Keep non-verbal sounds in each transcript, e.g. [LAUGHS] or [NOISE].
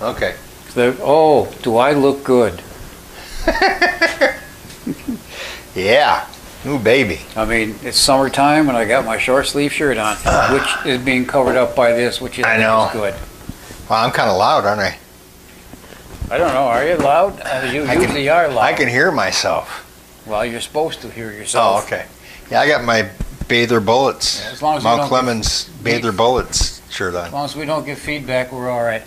Okay. The, oh, do I look good? [LAUGHS] Yeah. Ooh, baby. I mean, it's summertime and I got my short sleeve shirt on, [SIGHS] which is being covered up by this, which is, I know. good. Well, I'm kind of loud, aren't I? I don't know. Are you loud? Uh, you I can- usually are loud. I can hear myself. Well, you're supposed to hear yourself. Oh, okay. Yeah, I got my Bather Bullets. Yeah, as long as Mount Clemens Bather Bullets shirt on. As long as we don't get feedback, we're all right.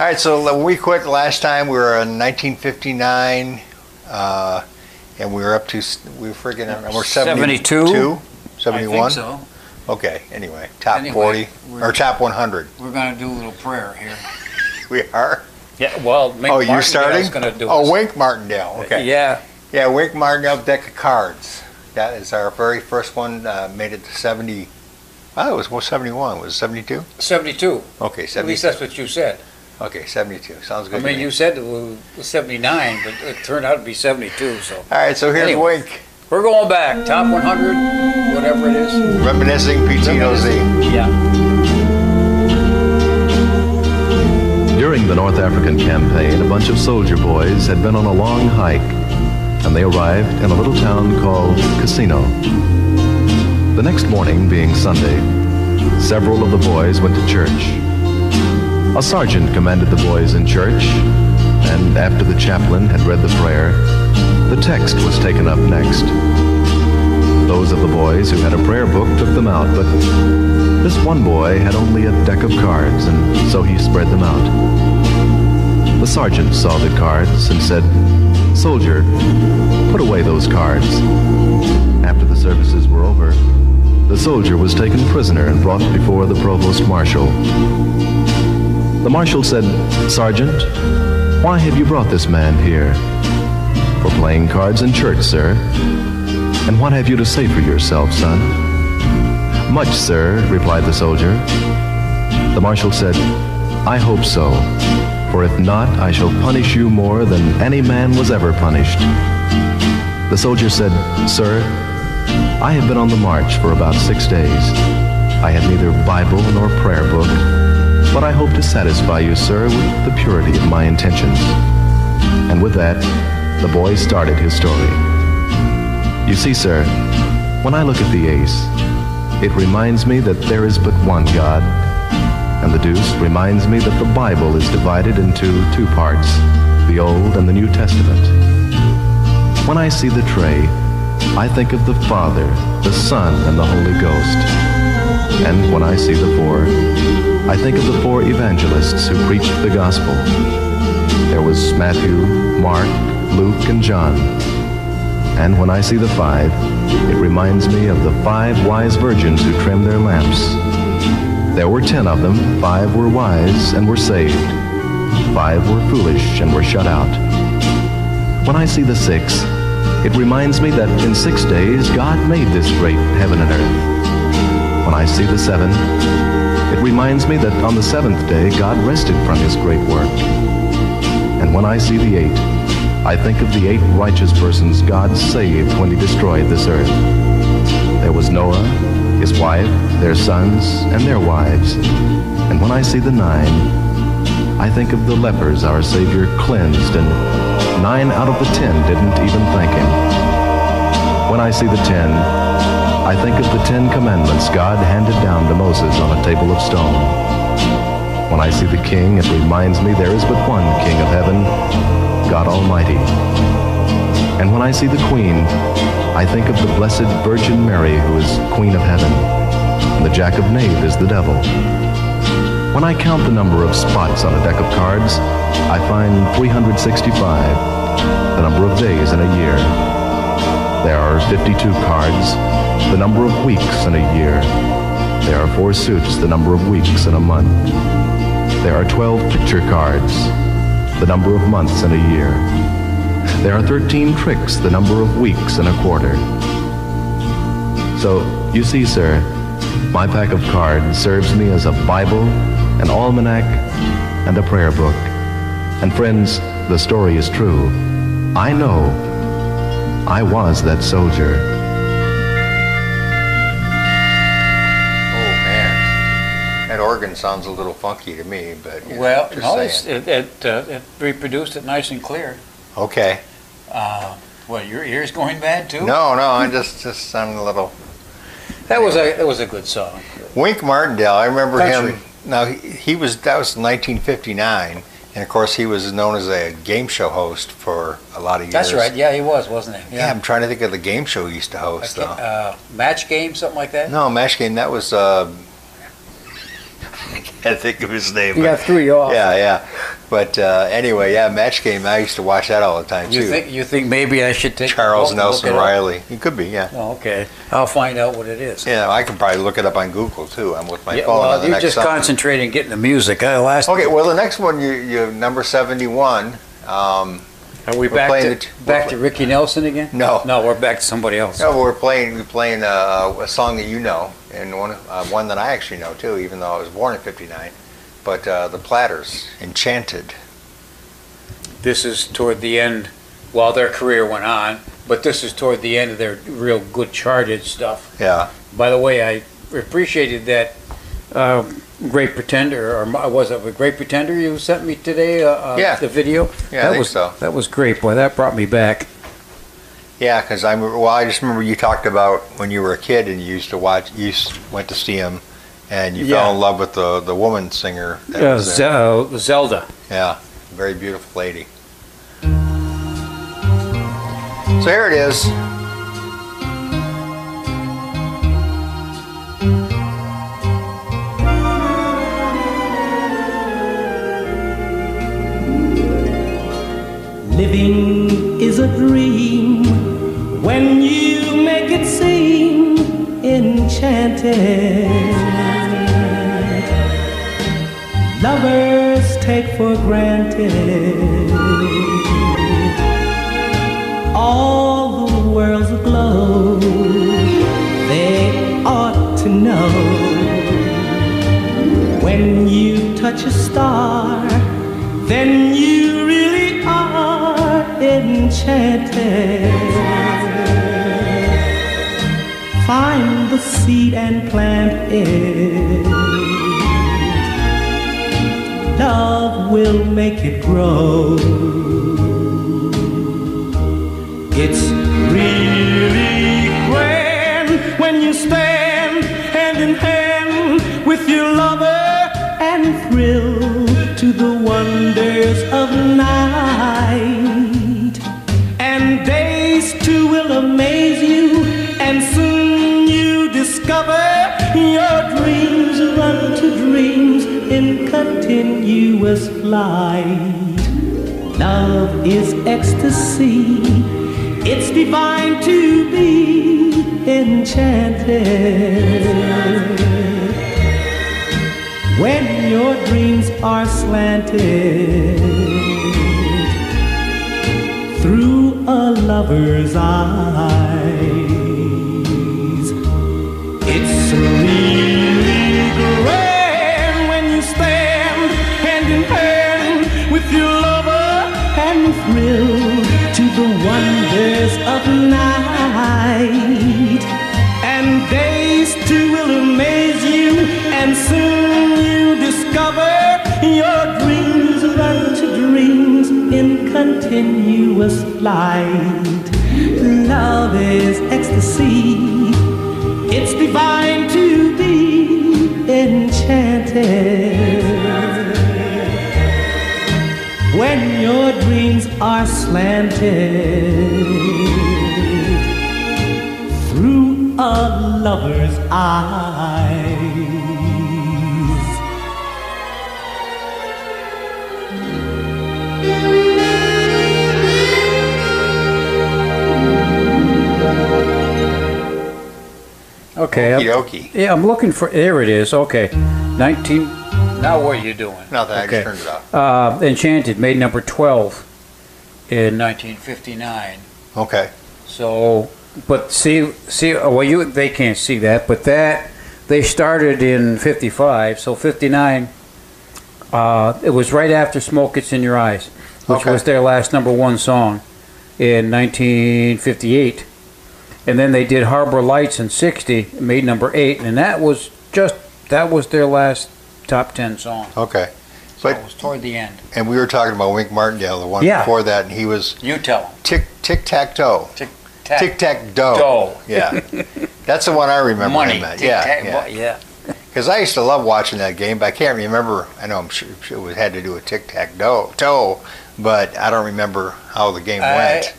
All right, so when we quit last time, we were in 1959, uh, and we were up to s- we were freaking we're 72? 72, I think so. Okay, anyway, top Anyway, 40 we're- or top 100. We're going to do a little prayer here. [LAUGHS] We are. Yeah, well, Mink oh, you Martindale's starting? going to do oh, it. Wink Martindale. Okay. Yeah. Yeah, Wink Martindale deck of cards. That is our very first one. Uh, made it to 70. Oh, it was well, 71. Was it 72? 72. Okay, At least that's what you said. Okay, 72. Sounds good. I to mean, me. you said it was 79, but it turned out to be 72, so. All right, so here's Anyway. Wink We're going back. Top 100, whatever it is. reminiscing Pitino Z. Yeah. During the North African campaign, a bunch of soldier boys had been on a long hike, and they arrived in a little town called Cassino. The next morning, being Sunday, several of the boys went to church. A sergeant commanded the boys in church, and after the chaplain had read the prayer, the text was taken up next. Those of the boys who had a prayer book took them out, but this one boy had only a deck of cards, and so he spread them out. The sergeant saw the cards and said, Soldier, put away those cards. After the services were over, the soldier was taken prisoner and brought before the provost marshal. The marshal said, Sergeant, why have you brought this man here? For playing cards in church, sir. And what have you to say for yourself, son? Much, sir, replied the soldier. The marshal said, I hope so, for if not, I shall punish you more than any man was ever punished. The soldier said, Sir, I have been on the march for about six days. I had neither Bible nor prayer book, but I hope to satisfy you, sir, with the purity of my intentions. And with that, the boy started his story. You see, sir, when I look at the ace, it reminds me that there is but one God, and the deuce reminds me that the Bible is divided into two parts, the Old and the New Testament. When I see the tray, I think of the Father, the Son, and the Holy Ghost. And when I see the four, I think of the four evangelists who preached the gospel. There was Matthew, Mark, Luke, and John. And when I see the five, it reminds me of the five wise virgins who trimmed their lamps. There were ten of them, five were wise and were saved, five were foolish and were shut out. When I see the six, it reminds me that in six days God made this great heaven and earth. When I see the seven, it reminds me that on the seventh day God rested from his great work. And when I see the eight, I think of the eight righteous persons God saved when he destroyed this earth. There was Noah, his wife, their sons, and their wives. And when I see the nine, I think of the lepers our Savior cleansed, and nine out of the ten didn't even thank him. When I see the ten, I think of the Ten Commandments God handed down to Moses on a table of stone. When I see the King, it reminds me there is but one King of heaven, God Almighty. And when I see the Queen, I think of the Blessed Virgin Mary, who is Queen of heaven, and the Jack of Knave is the devil. When I count the number of spots on a deck of cards, I find 365, the number of days in a year. There are 52 cards, the number of weeks in a year. There are four suits, the number of weeks in a month. There are 12 picture cards, the number of months in a year. There are 13 tricks, the number of weeks in a quarter. So, you see, sir, my pack of cards serves me as a Bible, an almanac, and a prayer book. And friends, the story is true. I know I was that soldier. Organ sounds a little funky to me, but you know, Well, just no, saying. it's, it, it, uh, it reproduced it nice and clear. okay. Uh, what, your ears going bad too? No, no, I just just sounded a little. That was a, that was a good song. Wink Martindale, I remember Country. him. Now he, he was that was 1959, and of course he was known as a game show host for a lot of years. That's right. Yeah, he was, wasn't he? Yeah, I'm trying to think of the game show he used to I host can't- though. uh, match game, something like that. No, Match Game. That was. Uh, I [LAUGHS] can't think of his name. You but- got threw you off. yeah, yeah. But uh, anyway, yeah, Match Game. I used to watch that all the time You too. think you think maybe I should take Charles a look Nelson it? Reilly. He could be, yeah. Oh, okay, I'll find out what it is. Yeah, I can probably look it up on Google too. I'm with my Yeah, phone on well, the you next just song. concentrate on getting the music. Uh, last, Okay, well, the next one, you, you number 71. Um, are we we're back playing to the t- back to Ricky Nelson again? No. no, we're back to somebody else. no, we're playing we're playing uh, a song that you know, and one uh, one that I actually know too, even though I was born in '59. But uh, the Platters, Enchanted. This is toward the end, while their career went on, but this is toward the end of their real good charted stuff. Yeah, By the way, I appreciated that uh, Great Pretender, or was it a Great Pretender you sent me today? Uh, uh, Yeah. The video? Yeah, I that think was, so. That was great, boy. That brought me back. yeah, because I well, I just remember you talked about when you were a kid and you used to watch, you went to see him, and you Yeah. fell in love with the the woman singer. That Uh, was uh, Zelda. Yeah, very beautiful lady. So here it is. Living is a dream when you make it seem enchanted. Lovers take for granted all the world's aglow. They ought to know when you touch a star, then you enchanted. Find the seed and plant it. Love will make it grow. It's really grand when you stand hand in hand with your lover and thrill to the wonders of night. Your dreams run to dreams in continuous flight. Love is ecstasy. It's divine to be enchanted. When your dreams are slanted through a lover's eyes, of night. And days too will amaze you, and soon you discover your dreams run to dreams in continuous flight. Love is ecstasy. It's divine to be enchanted. When your dreams are slanted lover's eyes. Okay. I'm- Okie yeah, I'm looking for. There it is. Okay. 19. Now what are you doing? Nothing, I Okay. just turned it off. Uh, Enchanted made number 12 in 1959. Okay. So, but see, see, oh, well, you they can't see that, but that they started in '55, so '59. Uh, it was right after "Smoke Gets in Your Eyes," which Okay. was their last number one song in 1958, and then they did "Harbor Lights" in '60, made number eight, and that was just that was their last top ten song. Okay. So But- it was toward the end. And we were talking about Wink Martindale, the one Yeah. before that, and he was You tell them. Tic Tic Tac Toe. Tic Tic Tac. Dough. Yeah. [LAUGHS] That's the one I remember Money. at. Tic Yeah, tac, yeah. yeah. Because I used to love watching that game, but I can't remember. I know I'm sure it was- had to do with tic tac toe, but I don't remember how the game I- went.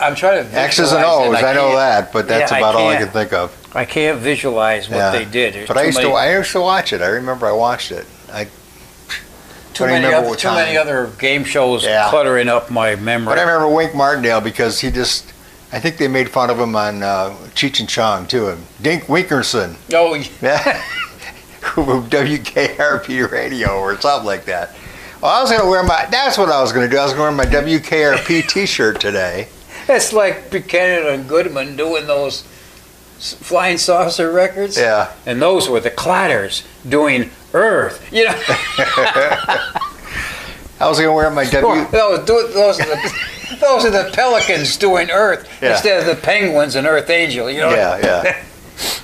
I'm trying to X's and O's, it. I, know that, but that's Yeah, I about all I can't. think of. I can't visualize what Yeah. they did. There's But I used many, to, I used to watch it. I remember I watched it. I, too many, other, too many other game shows Yeah. cluttering up my memory. but I remember Wink Martindale because he just. I think they made fun of him on uh, Cheech and Chong too. And Dink Winkerson, oh, [LAUGHS] yeah, WKRP radio or something like that. Well, I was going to wear my. That's what I was going to do. I was going to wear my WKRP T-shirt today. it's like Buchanan and Goodman doing those flying saucer records. Yeah. And those were the Clatters doing Earth. You know, [LAUGHS] I was going to wear my W. [LAUGHS] those, do- those, are the, those are the Pelicans doing Earth Yeah. instead of the Penguins and Earth Angel. You know. Yeah, yeah. [LAUGHS]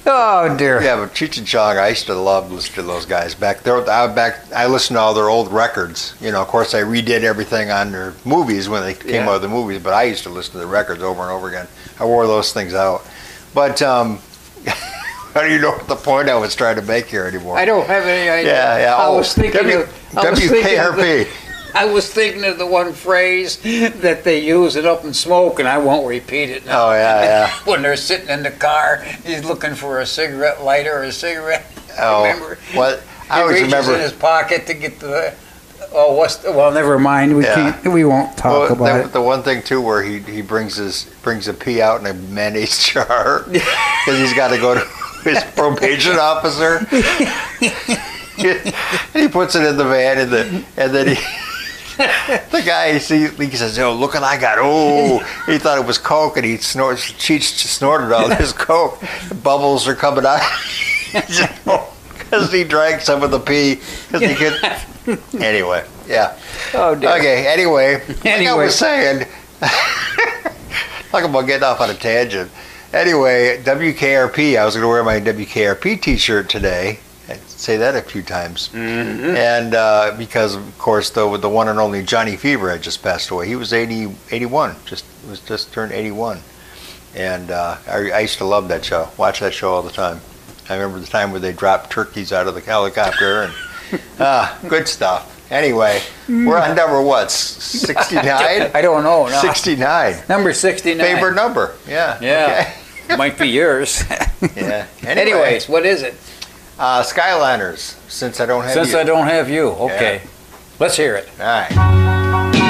Oh dear. Yeah, but Cheech and Chong, I used to love listening to those guys back there. I back, I listened to all their old records. You know, of course, I redid everything on their movies when they came Yeah. out of the movies. But I used to listen to the records over and over again. I wore those things out. But um, I don't even know what the point I was trying to make here anymore. I don't have any idea. Yeah, yeah. I oh, was thinking W- of I was thinking of the- WKRP. I was thinking of the one phrase that they use it up in smoke, and I won't repeat it now. Oh yeah, yeah. [LAUGHS] when they're sitting in the car, he's looking for a cigarette lighter or a cigarette. [LAUGHS] Oh, Remember? well, I he always reaches remember. in his pocket to get the. Oh, what's the, well? Never mind. We Yeah. can't. We won't talk Well, about the, it. the one thing too, where he, he brings his brings a pee out in a mayonnaise [LAUGHS] jar because he's got to go to his probation officer. and he puts it in the van, and the and then he. [LAUGHS] The guy, he, see, he says, "Oh, look what I got!" Oh, he thought it was coke, and he snorts, Cheech snorted all this [LAUGHS] coke. Bubbles are coming out [LAUGHS] because he drank some of the pee. Because he could. Anyway, yeah. Oh dear. Okay, anyway, like I Anyway. was saying, talk about getting off on a tangent. Anyway, WKRP, I was going to wear my WKRP t-shirt today. Say that a few times. Mm-hmm. And uh, because, of course, the, with the one and only Johnny Fever had just passed away. He was 80, 81, just was just turned 81. And uh, I, I used to love that show, watch that show all the time. I remember the time where they dropped turkeys out of the helicopter and [LAUGHS] ah, good stuff. Anyway, we're on number what? 69? [LAUGHS] I don't know. No. 69. Number sixty-nine. Favorite number. Yeah. Yeah. Might be yours. [LAUGHS] Yeah. Anyway, Anyways, what is it? Uh, Skyliners, since I don't have Since you. I don't have you, okay. Let's hear it. All right.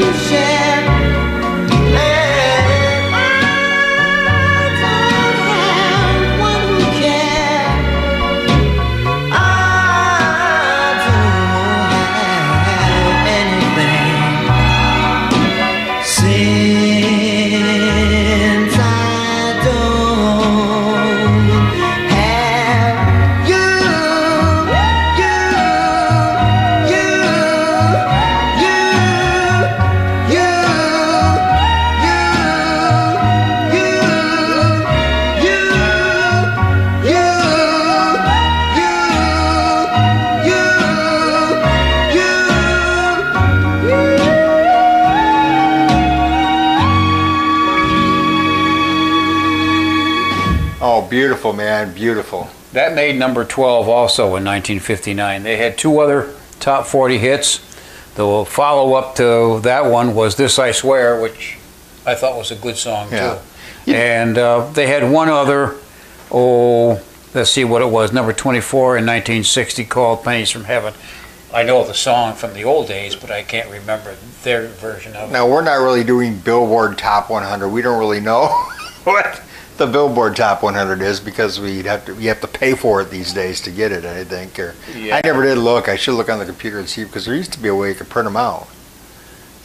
To share, beautiful. That made number 12 also in 1959. They had two other top 40 hits. The follow up to that one was This I Swear, which I thought was a good song yeah. too. Yeah. And uh, they had one other, oh, let's see what it was, number 24 in 1960 called Pennies from Heaven. I know the song from the old days, but I can't remember their version of it. Now, we're not really doing Billboard Top 100. We don't really know [LAUGHS] what the Billboard Top 100 is because we'd have to you have to pay for it these days to get it. I think. Or Yeah. I never did look. I should look on the computer and see because there used to be a way you could print them out.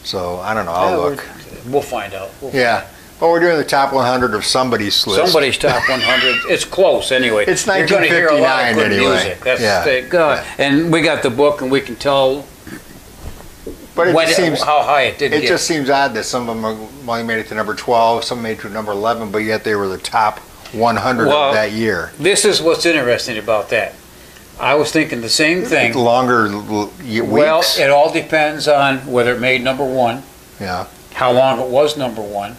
So I don't know. I'll Yeah, look. We'll find out. We'll Yeah, but we're doing the top 100 of somebody's list. Somebody's top 100. [LAUGHS] It's close anyway. It's 1959 You're gonna hear a lot of good anyway. music. That's Yeah. the, God. And we got the book, and we can tell but it when just seems how high it did it get. just seems odd that some of them only made it to number 12, some made it to number 11, but yet they were the top 100 Well, of that year. this is what's interesting about that. I was thinking the same thing. Longer y- Well, it all depends on whether it made number one, yeah. how long it was number one,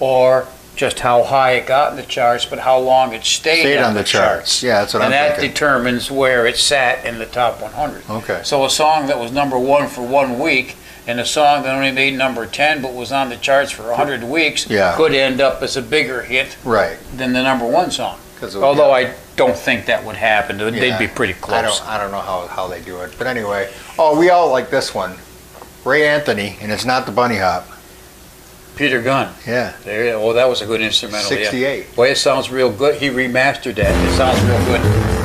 or just how high it got in the charts, but how long it stayed, Stayed on, the charts. Yeah, that's what and I'm And that thinking. determines where it sat in the top 100. Okay. So a song that was number one for one week and a song that only made number 10 but was on the charts for 100 weeks Yeah. could end up as a bigger hit Right. than the number one song. 'Cause Although. I don't think that would happen. They'd Yeah. be pretty I close. don't, I don't know how, how they do it. But anyway, oh, we all like this one. Ray Anthony, and it's not the Bunny Hop. Peter Gunn. Yeah. There, oh, that was a good instrumental. yeah. 68. Boy, it sounds real good. He remastered that. It sounds real good.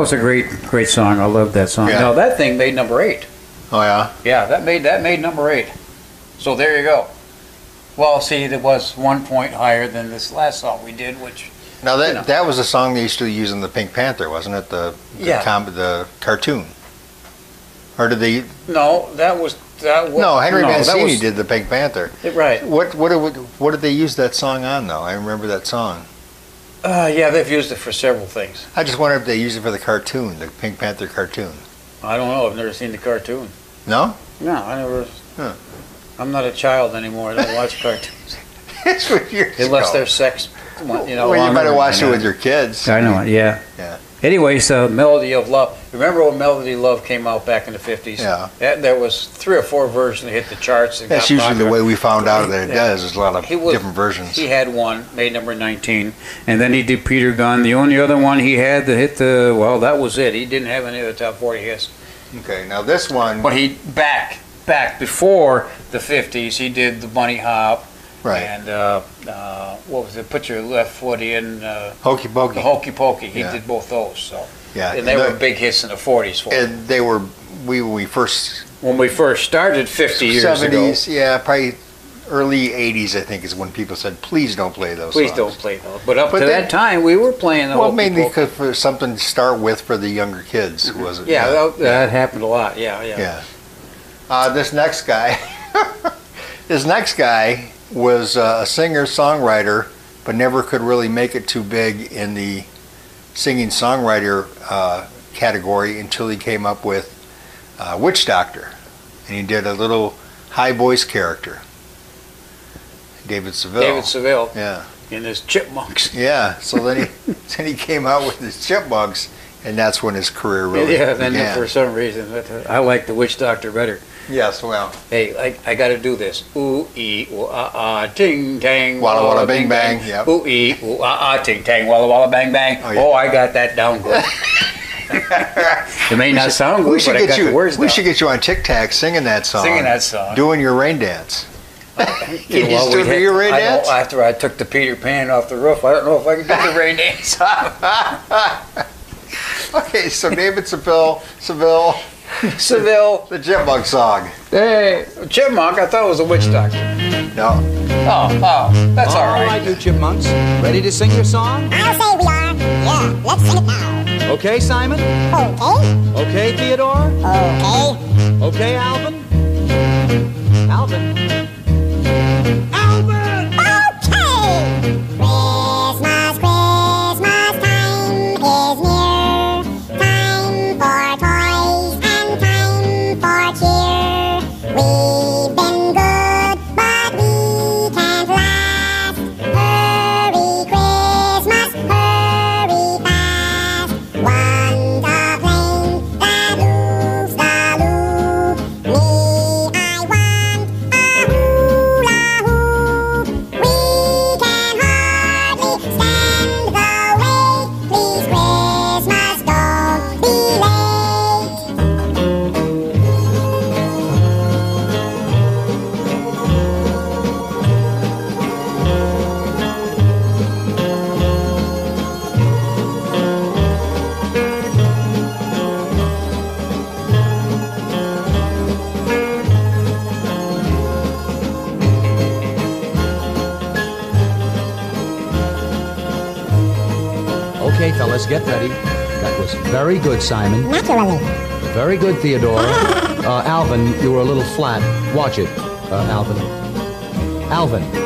Was a great, great song. I love that song. Yeah. Now that thing made number eight. Oh, yeah? Yeah, that made that made number eight. So there you go. Well, see, it was one point higher than this last song we did, which Now, that, You know. that was a song they used to use in the Pink Panther, wasn't it? The, the, Yeah. com- the cartoon. Or did they? no, that was that was No, Henry no, Mancini was- did the Pink Panther. Right. What what what did they use that song on though? I remember that song. Uh, yeah, they've used it for several things. I just wonder if they use it for the cartoon, the Pink Panther cartoon. I don't know. I've never seen the cartoon. No? No, I never. Huh. I'm not a child anymore. I don't watch cartoons it's for years unless ago. they're sex. You know, well, you longer better than watch it with your kids. I know it. Yeah. Yeah. Anyway, so Melody of Love. Remember when Melody Love came out back in the 50s? Yeah. That, there was three or four versions that hit the charts. And That's usually the way we found out that it Yeah. does. There's a lot of was- different versions. He had one, made number 19, and then he did Peter Gunn. The only other one he had that hit the, well, that was it. He didn't have any other top 40 hits. Okay, now this one, But he, back, back before the 50s, he did the Bunny Hop. right? And, uh, uh, what was it? Put your left foot in, uh, Hokey the Pokey. Hokey Pokey. He Yeah. did both those, so. Yeah, And they the- were big hits in the 40s for. And they were we we first When we first started 50 years ago. 70s. Yeah, probably early '80s, I think, is when people said, "Please don't play those." Please songs." don't play those. But up But to then- that time, we were playing the Well, mainly because for something to start with for the younger kids, wasn't Yeah, it? that, that happened a lot. Yeah, yeah. Yeah. Uh, this next guy, [LAUGHS] this next guy was uh, a singer songwriter, but never could really make it too big in the singing songwriter uh, category until he came up with uh, Witch Doctor, and he did a little high voice character. David Seville. David Seville Yeah. and his chipmunks. [LAUGHS] Yeah. So then he [LAUGHS] then he came out with his chipmunks, and that's when his career really yeah, then began. for some reason, I like the Witch Doctor better. Yes. Well. Hey, I, I got to do this. Ooh ee ooh ah ah ting tang Walla walla bing bang, yep. Ooh ee ooh ah ah ting tang walla walla bang bang. Oh, Oh. I got that down good. [LAUGHS] it may not sound good, we should but I get got you. the words we down. should get you on Tic Tac singing that song. Singing that song. Doing your rain dance. Yeah, [LAUGHS] Can [LAUGHS] you well, still do had- your rain I dance? Know, after I took the Peter Pan off the roof, I don't know if I can do the rain dance. Okay, so David Seville, Seville, [LAUGHS] Seville, the Chipmunk song. hey, chipmunk. I thought it was a witch doctor. No, Oh, oh, that's all All right. right, you chipmunks. Ready to sing your song? I'll say we are. Yeah, let's sing it now. Okay, Simon? Okay, Okay, Theodore? okay. Okay, Alvin? Alvin? Alvin! Good, Simon. Naturally. Very good, Theodore. [LAUGHS] Uh, Alvin, you were a little flat. Watch it, uh, Alvin. Alvin.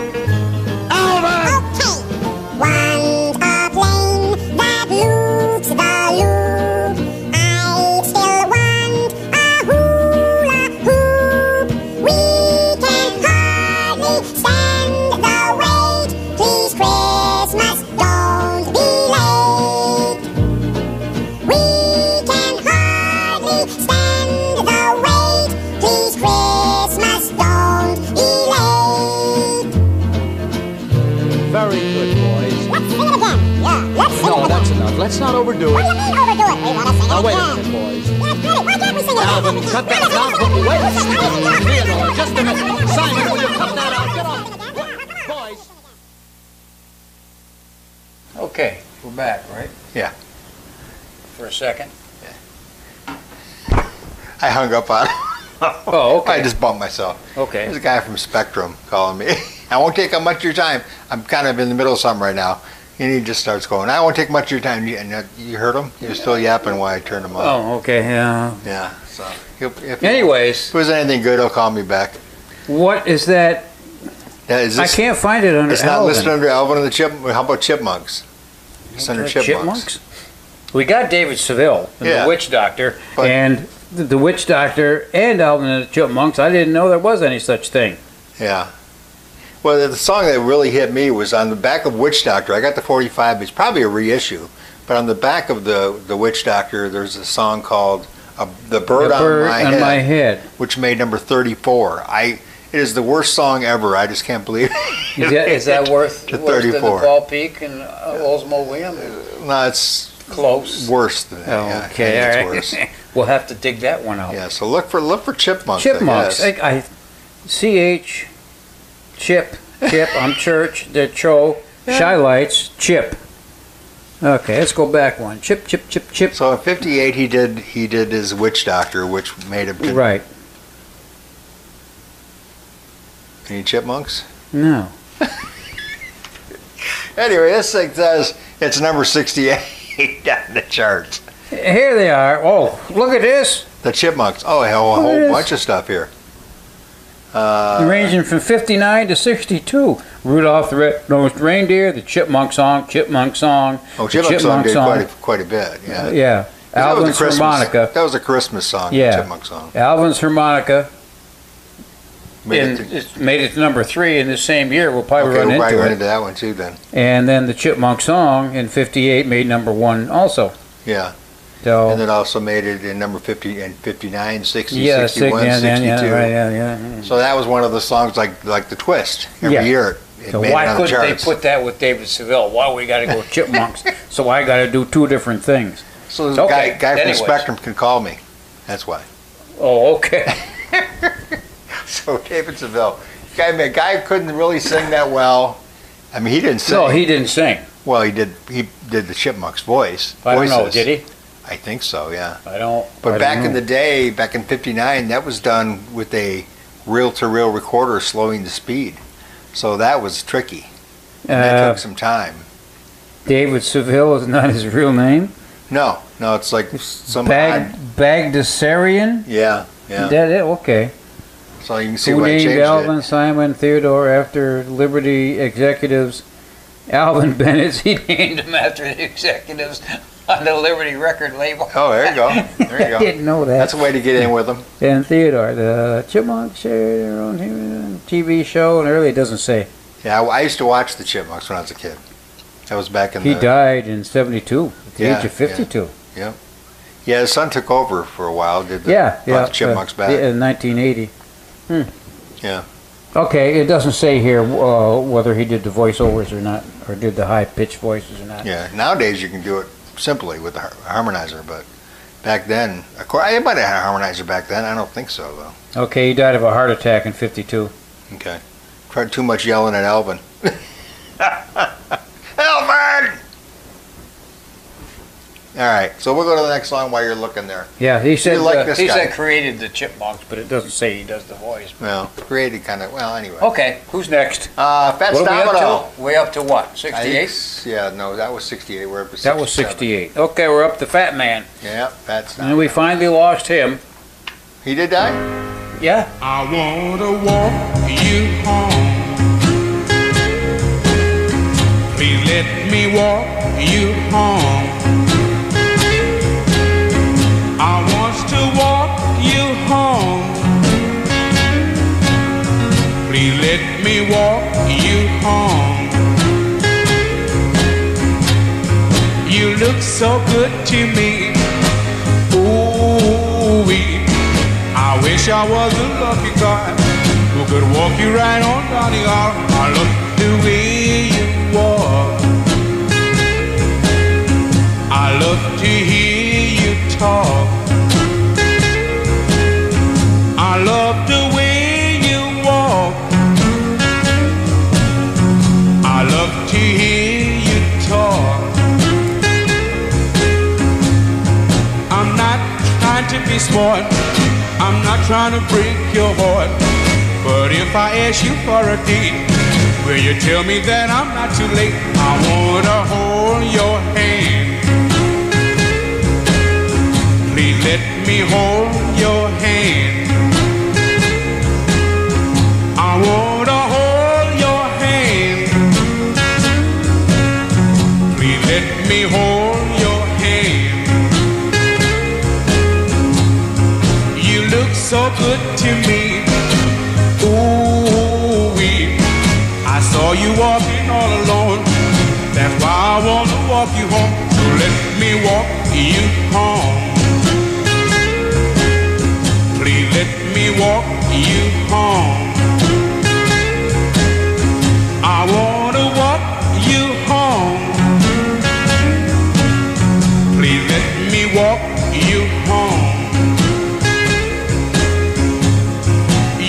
Cut that out. can't we sing it Wait. Theodore, just a minute. Simon, will you cut that out? Get off. Boys. Okay, we're back, right? Yeah. For a second. Yeah. I hung up on. Oh, okay. I just bumped myself. Okay. There's a guy from Spectrum calling me. [LAUGHS] I won't take up much of your time. I'm kind of in the middle of something right now. And he just starts going, I won't take much of your time. And you heard him? He was still yapping while I turned him off. Oh, okay. Yeah. Yeah. So if, if, Anyways, if there's anything good, he'll call me back. what is that? Yeah, is I can't find it under It's not Alvin. listed under Alvin and the Chip. How about Chipmunks? It's under Okay, Chipmunks. We got David Seville, the Witch Doctor, But- and the, the Witch Doctor and Alvin and the Chipmunks. I didn't know there was any such thing. Yeah. Well, the song that really hit me was on the back of Witch Doctor. I got the 45. It's probably a reissue, but on the back of the the Witch Doctor, there's a song called uh, "The Bird, the on, bird my, on head, my head. which made number 34. I it is the worst song ever. I just can't believe. Is that, is that [LAUGHS] worth To worse the 34. Paul Peak and uh, Oldsmobile William? no, it's Close. worse than that. yeah, okay, think all it's worse. [LAUGHS] we'll have to dig that one out. Yeah, so look for look for chipmunks. Chipmunks. I. I, I, C-H, chip, chip, I'm church, the cho, [LAUGHS] shy lights, chip. Okay, let's go back one. Chip, chip, chip, chip. So in '58, he did he did his Witch Doctor, which made him Right. Any chipmunks? No. [LAUGHS] Anyway, this thing says it's number 68 [LAUGHS] on the charts. Here they are. Oh, look at this. The chipmunks. Oh, a whole, a whole bunch of stuff here. Uh, Ranging from 59 to 62. Rudolph the Red-Nosed Reindeer, the Chipmunk Song, Chipmunk Song. oh, the Chipmunk song did quite a, quite a bit. Yeah. Yeah. That was the Alvin's Christmas- Harmonica. That was a Christmas song. Yeah. Chipmunk song. Alvin's Harmonica. Made and it to- it made it to number three in the same year. We'll probably okay, run we'll probably into run into that one too then. And then the Chipmunk Song in 58 made number one also. Yeah. So, And then also made it in number 50 and 59, 60, yeah, 61, yeah, yeah, 62. yeah, right, yeah, yeah. So that was one of the songs like like the twist. Every Yeah. year it So made why it on the couldn't they charts. put that with David Seville? Why we got to go Chipmunks? so I got to do two different things. so the Okay, guy, guy from anyways. Spectrum can call me. That's why. Oh, okay. [LAUGHS] So David Seville, guy, man, guy couldn't really sing that well. I mean, he didn't sing. no, he didn't sing. Well, he did. He did the Chipmunks voice. I don't know. voices. Did he? I think so. Yeah. I don't. But I back don't in the day, back in '59, that was done with a reel-to-reel recorder slowing the speed. So that was tricky. And that Uh, took some time. David Seville is not his real name. No, no, it's like some Bag odd. Bagdasarian. Yeah, yeah. That it? Okay. So you can see Who why named Alvin, it. Simon, Theodore after Liberty executives? Alvin [LAUGHS] Bennett. He named him after the executives on the Liberty record label. Oh, there you go. [LAUGHS] There you I go. didn't know that. That's a way to get in with them. and Theodore, the Chipmunks share their own TV show, and early it doesn't say. Yeah, I, I used to watch the Chipmunks when I was a kid. That was back in He the. died in 72, at the Yeah, age of 52. Yeah, Yeah, his son took over for a while. Did the, Yeah, yeah. the Chipmunks uh, back. yeah, In 1980. Hmm. Yeah. Okay, it doesn't say here uh, whether he did the voiceovers or not, or did the high pitched voices or not. Yeah, nowadays you can do it simply with a harmonizer, but back then, of course, I might have had a harmonizer back then. I don't think so though. Okay, he died of a heart attack in 52. Okay, tried too much yelling at Alvin. Alvin! [LAUGHS] All right, so we'll go to the next song while you're looking there. Yeah, he said like uh, this he guy. said created the chipmunks, but it doesn't say he does the voice. Well, created kind of well. Anyway, Okay, who's next? uh, Fats What are we Domino. up to? We up to what? I 68? Yeah, no, that was 68. We're up to That was 68. Okay, we're up to Fat Man. Yeah, Fats And we finally lost him. He did die? Yeah. I wanna walk you home. Please let me walk you home. Let me walk you home. You look so good to me. Ooh, I wish I was a lucky guy who could walk you right on down the aisle. I love the way you walk. I love to hear you talk. I love the to hear you talk. I'm not trying to be smart. I'm not trying to break your heart. But if I ask you for a date, will you tell me that I'm not too late? I wanna hold your hand. Please let me hold home. Please let me walk you home. I wanna walk you home. Please let me walk you home.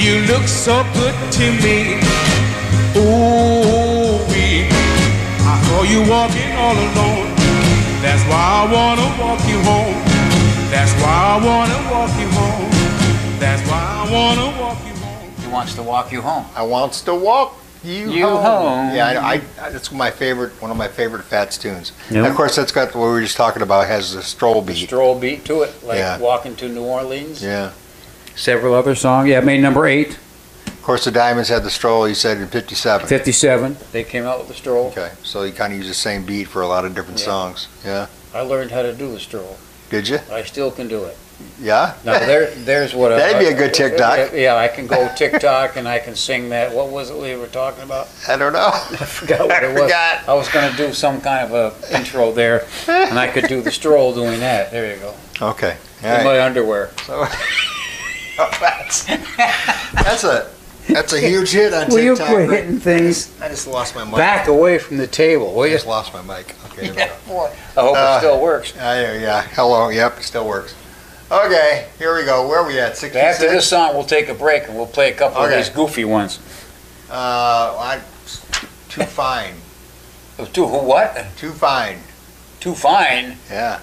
You look so good to me. Ooh, I saw you walking all alone. That's why I wanna walk you home. That's why I wanna walk you home. That's why I wanna walk you home. You wants to walk you home. I wants to walk you, You home. Yeah, I, I, that's my favorite. One of my favorite Fats tunes. Yeah. And of course, that's got what we were just talking about. Has the stroll beat. Stroll beat to it, like Yeah. walking to New Orleans. Yeah. Several other songs. Yeah, made number eight, Of course, the Diamonds had the stroll. You said in '57. 57. They came out with the stroll. Okay, so you kind of use the same beat for a lot of different Yeah. songs. Yeah. I learned how to do the stroll. Did you? I still can do it. Yeah. Now there, there's what a, That'd be a good TikTok. [LAUGHS] Yeah, I can go TikTok and I can sing that. What was it we were talking about? I don't know. [LAUGHS] I forgot what [LAUGHS] I it was. forgot. I was going to do some kind of a intro there, and I could do the stroll doing that. There you go. Okay. All In right. my underwear. So that's that's a that's a huge hit on Will you TikTok. quit right? hitting things? I just lost my mic. Back away from the table, will I you? just lost my mic. Okay. There we go. I hope Uh, it still works. Ah, yeah, yeah. Hello. Yep. It still works. Okay. Here we go. Where are we at? Sixty-six. After this song, we'll take a break and we'll play a couple Okay. of these goofy ones. Uh, I, too fine. Too who? What? Too fine. Too fine. Yeah.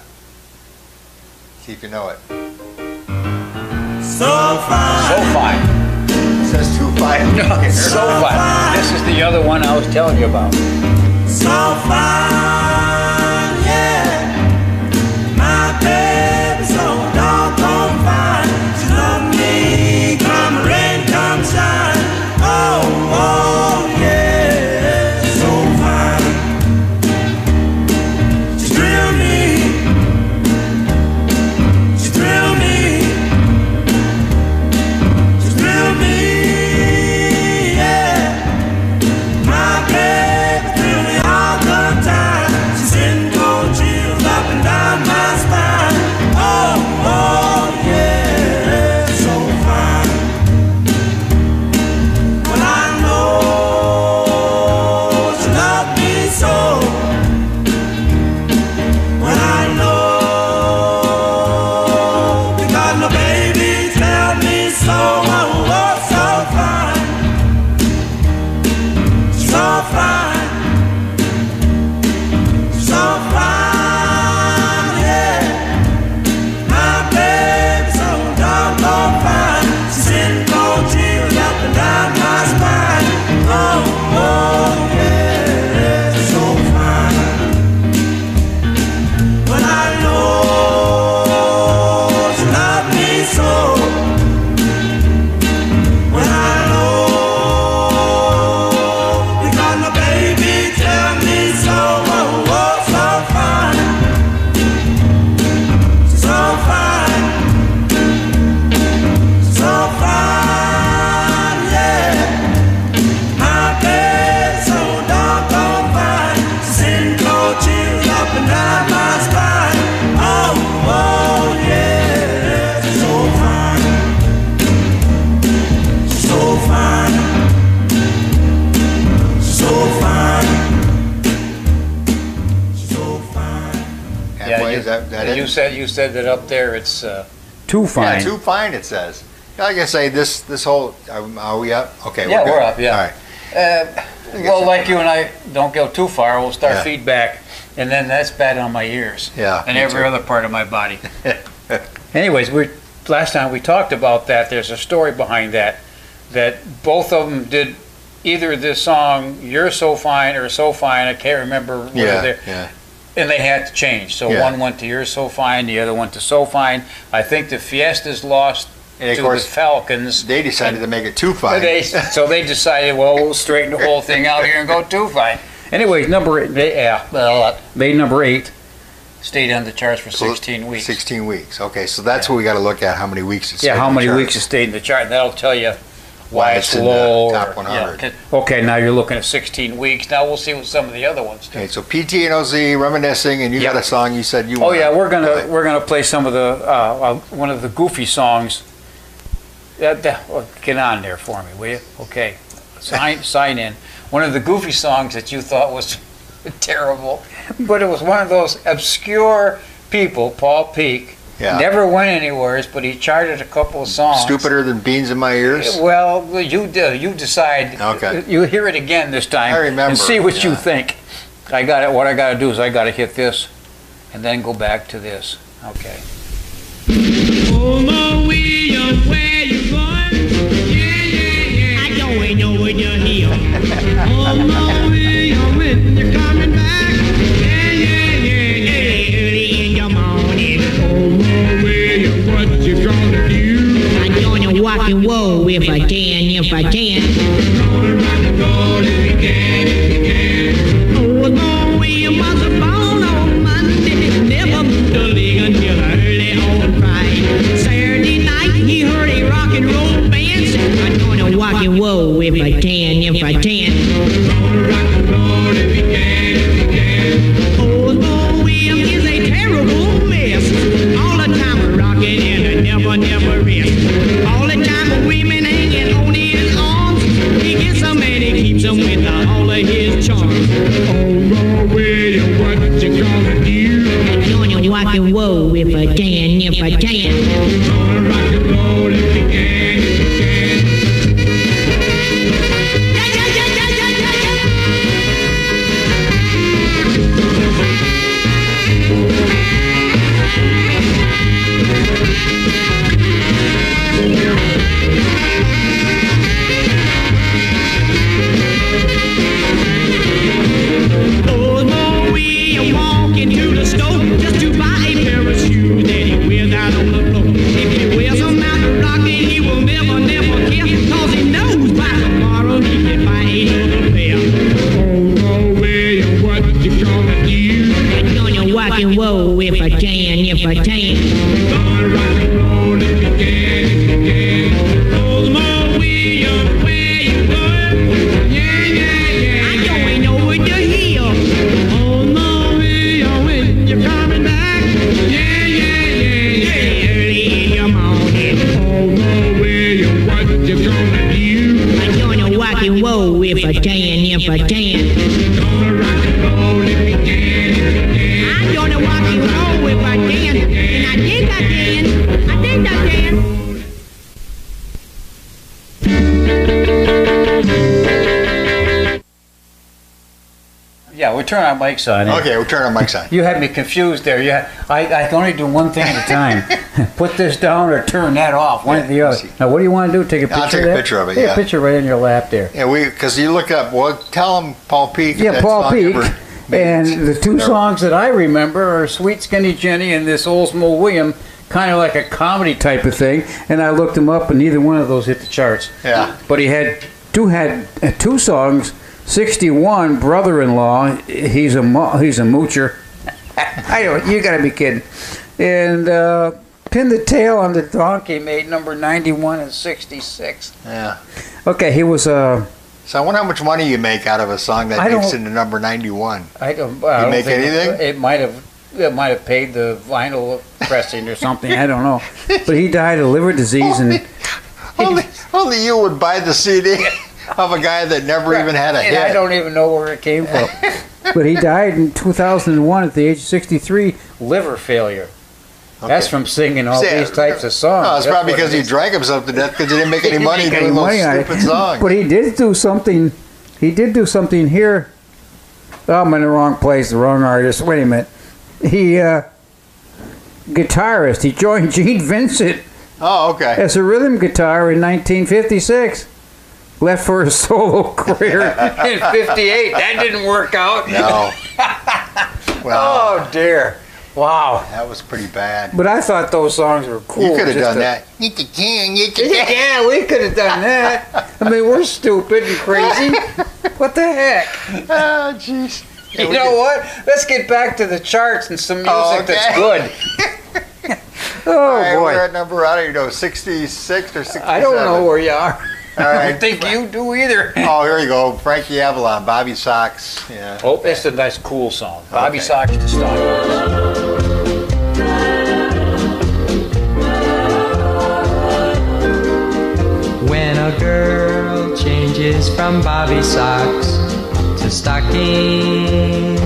See if you know it. So f so fine. So fine. It says too fine. So fine. This is the other one I was telling you about. So fine, said that up there. It's uh, too Yeah, fine. too fine. It says. Like I say, this this whole are, are we up? Okay. Yeah, we're, we're up, yeah. All right. Uh, well, like you and I don't go too far. We'll start Yeah. feedback, and then that's bad on my ears Yeah. and me every too. other part of my body. [LAUGHS] Anyways, we last time we talked about that. There's a story behind that. That both of them did either this song "You're So Fine" or "So Fine." I can't remember. whether Yeah. they're- Yeah. And they had to change. So Yeah. one went to "You're So the other went to "So Fine." I think the Fiestas lost And of to course, the Falcons. they decided to make it two fine. They, so they [LAUGHS] decided, well, we'll straighten the whole thing out here and go two fine. Anyways, number eight, they, yeah, well, uh, made number eight, stayed on the charts for 16 weeks. 16 weeks. Okay, so that's what we got to look at. How many weeks it's Yeah, stayed how in the many weeks it stayed in the chart? That'll tell you Why why it's it's in the low. top or- 100. yeah, 'cause- okay, now you're looking at 16 weeks. Now we'll see what some of the other ones do. Okay, so PT and OZ reminiscing, and you Yep. got a song you said you. Oh want. yeah, we're gonna Right. we're gonna play some of the uh, uh, one of the goofy songs. That, that, well, get on there for me, will you? Okay, sign [LAUGHS] sign in. One of the goofy songs that you thought was [LAUGHS] terrible, but it was one of those obscure people. Paul Peek yeah. Never went anywheres, but he charted a couple of songs. Stupider than beans in my ears. Well, you do, you decide. Okay. You hear it again this time. I remember. And see what yeah. you think. I got it. What I got to do is I got to hit this, and then go back to this. Okay. Oh, [LAUGHS] whoa if I can, if I can. Oh, Lord William was born on Monday, never a until early on Friday. Saturday night he heard a rock and roll band I'm gonna and if I can, if I can. Mics on. Okay, we'll turn our mics on. [LAUGHS] You had me confused there. Yeah, I, I can only do one thing at a time. [LAUGHS] Put this down or turn that off, one or the other. Now, what do you want to do? Take a picture I'll take of a picture of it, Take yeah. a picture right in your lap there. Yeah, we because you look up. Well, tell them Paul Peek. Yeah, Paul Peek. [LAUGHS] And the two songs that I remember are Sweet Skinny Jenny and this Oldsmobile William, kind of like a comedy type of thing. And I looked them up, and neither one of those hit the charts. Yeah. But he had two had uh, two songs. Sixty-one, brother-in-law. He's a mo- he's a moocher. [LAUGHS] I don't. You got to be kidding. And uh, pin the tail on the donkey made number ninety-one and sixty-six. Yeah. Okay, he was uh, So I wonder how much money you make out of a song that makes don't- number ninety-one. I don't. I don't make anything? It, it might have. It might have paid the vinyl pressing or something. I don't know. But he died of liver disease, and Only, only you would buy the CD [LAUGHS] of a guy that never even had a and hit. I don't even know where it came from. [LAUGHS] but he died in 2001 at the age of 63, liver failure. That's from singing all See, these types of songs. No, it's That's probably because it he is. drank himself to death because he didn't make any money make doing any those money stupid songs. But he did do something. He did do something here. Oh, I'm in the wrong place, the wrong artist. Wait a minute. He, uh, guitarist. He joined [LAUGHS] Gene Vincent oh, okay. as a rhythm guitar in 1956. Left for a [LAUGHS] solo career in 58. That didn't work out. No. [LAUGHS] Well, Oh, dear. Wow. that was pretty bad. But I thought those songs were cool. You could have done to- that. [LAUGHS] Yeah, we could have done that. I mean, we're stupid and crazy. What the heck? Oh, jeez. You know what? Let's get back to the charts and some music Oh, okay. that's good. oh All right, boy, we're at number, I don't even know, 66 or 67. I don't know where you are. All I don't think you do either. [LAUGHS] Oh, here you go. Frankie Avalon, Bobby Sox. Yeah. Oh, that's a nice, cool song. Bobby Okay. Sox to start with. When a girl changes from bobby socks to stockings,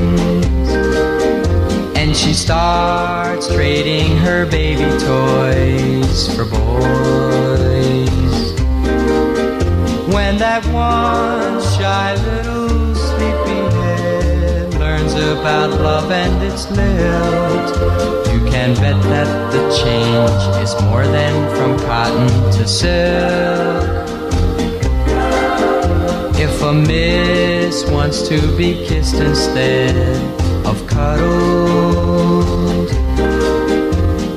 and she starts trading her baby toys for boys. When that one shy little sleepyhead learns about love and its lilt, you can bet that the change is more than from cotton to silk. If a miss wants to be kissed instead of cuddled,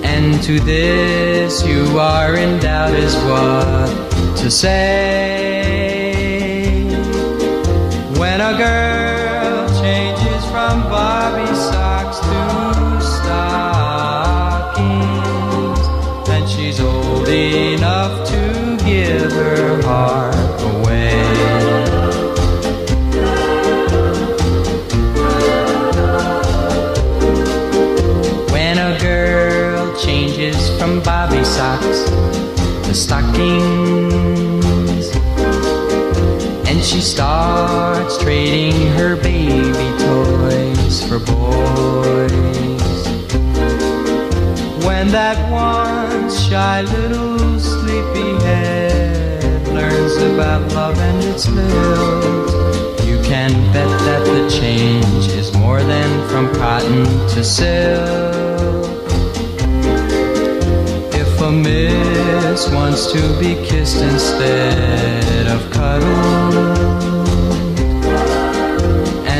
and to this you are in doubt is what to say trading her baby toys for boys. When that once shy little sleepyhead learns about love and its lilt, you can bet that the change is more than from cotton to silk. If a miss wants to be kissed instead of cuddled,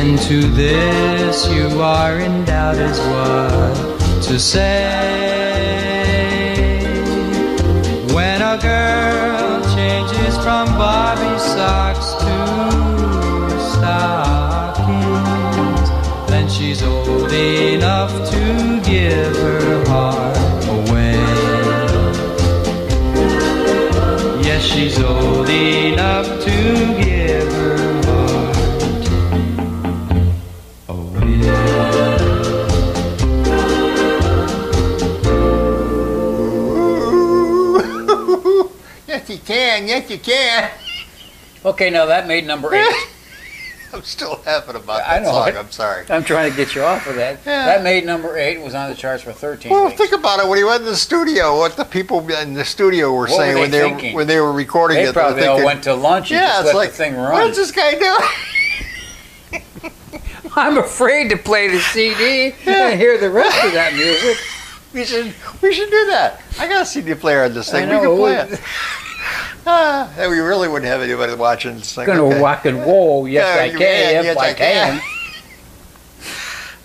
and to this you are in doubt as what to say. When a girl changes from Bobby socks to stockings, then she's old enough to give her heart away. Yes, she's old enough to can. Yes, you can. Okay, now that made number eight. [LAUGHS] I'm still laughing about I that know song. it. I'm sorry. I'm trying to get you off of that. Yeah. That made number eight. Was on the charts for 13 Well, weeks. think about it. When he went in the studio, what the people in the studio were What were saying they when they were, when they were recording They it. probably were all went to lunch and yeah, just it's like, the thing run. is this guy doing? [LAUGHS] I'm afraid to play the CD and hear the rest of that music. [LAUGHS] We should we should do that. I got a CD player on this thing. We can play it. [LAUGHS] Ah, we really wouldn't have anybody watching this thing. Gonna okay. rock and roll. [LAUGHS] Yes, Yeah, I can. Yes, Yes, I I can. can. [LAUGHS]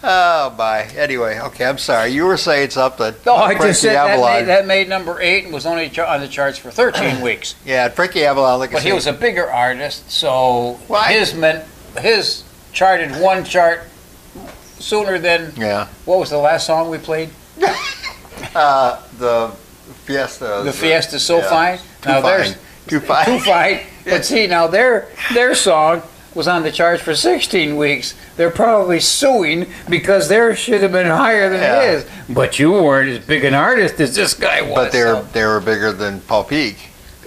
Oh, bye. Anyway, okay, I'm sorry. You were saying something. No, I Frankie just said that made, that made number eight and was only on the charts for 13 [CLEARS THROAT] weeks. Yeah, Frankie Avalon. Like But he was a bigger artist, so Why? his meant his charted one chart sooner than yeah. what was the last song we played? Uh, the Fiesta. The Fiesta So yeah. Fine. Too now fine. there's Too fine. Too Fine. But see, now their their song was on the charts for 16 weeks. They're probably suing because theirs should have been higher than Yeah. his. But you weren't as big an artist as this guy was. But they're so- they were bigger than Paul Peek. [LAUGHS]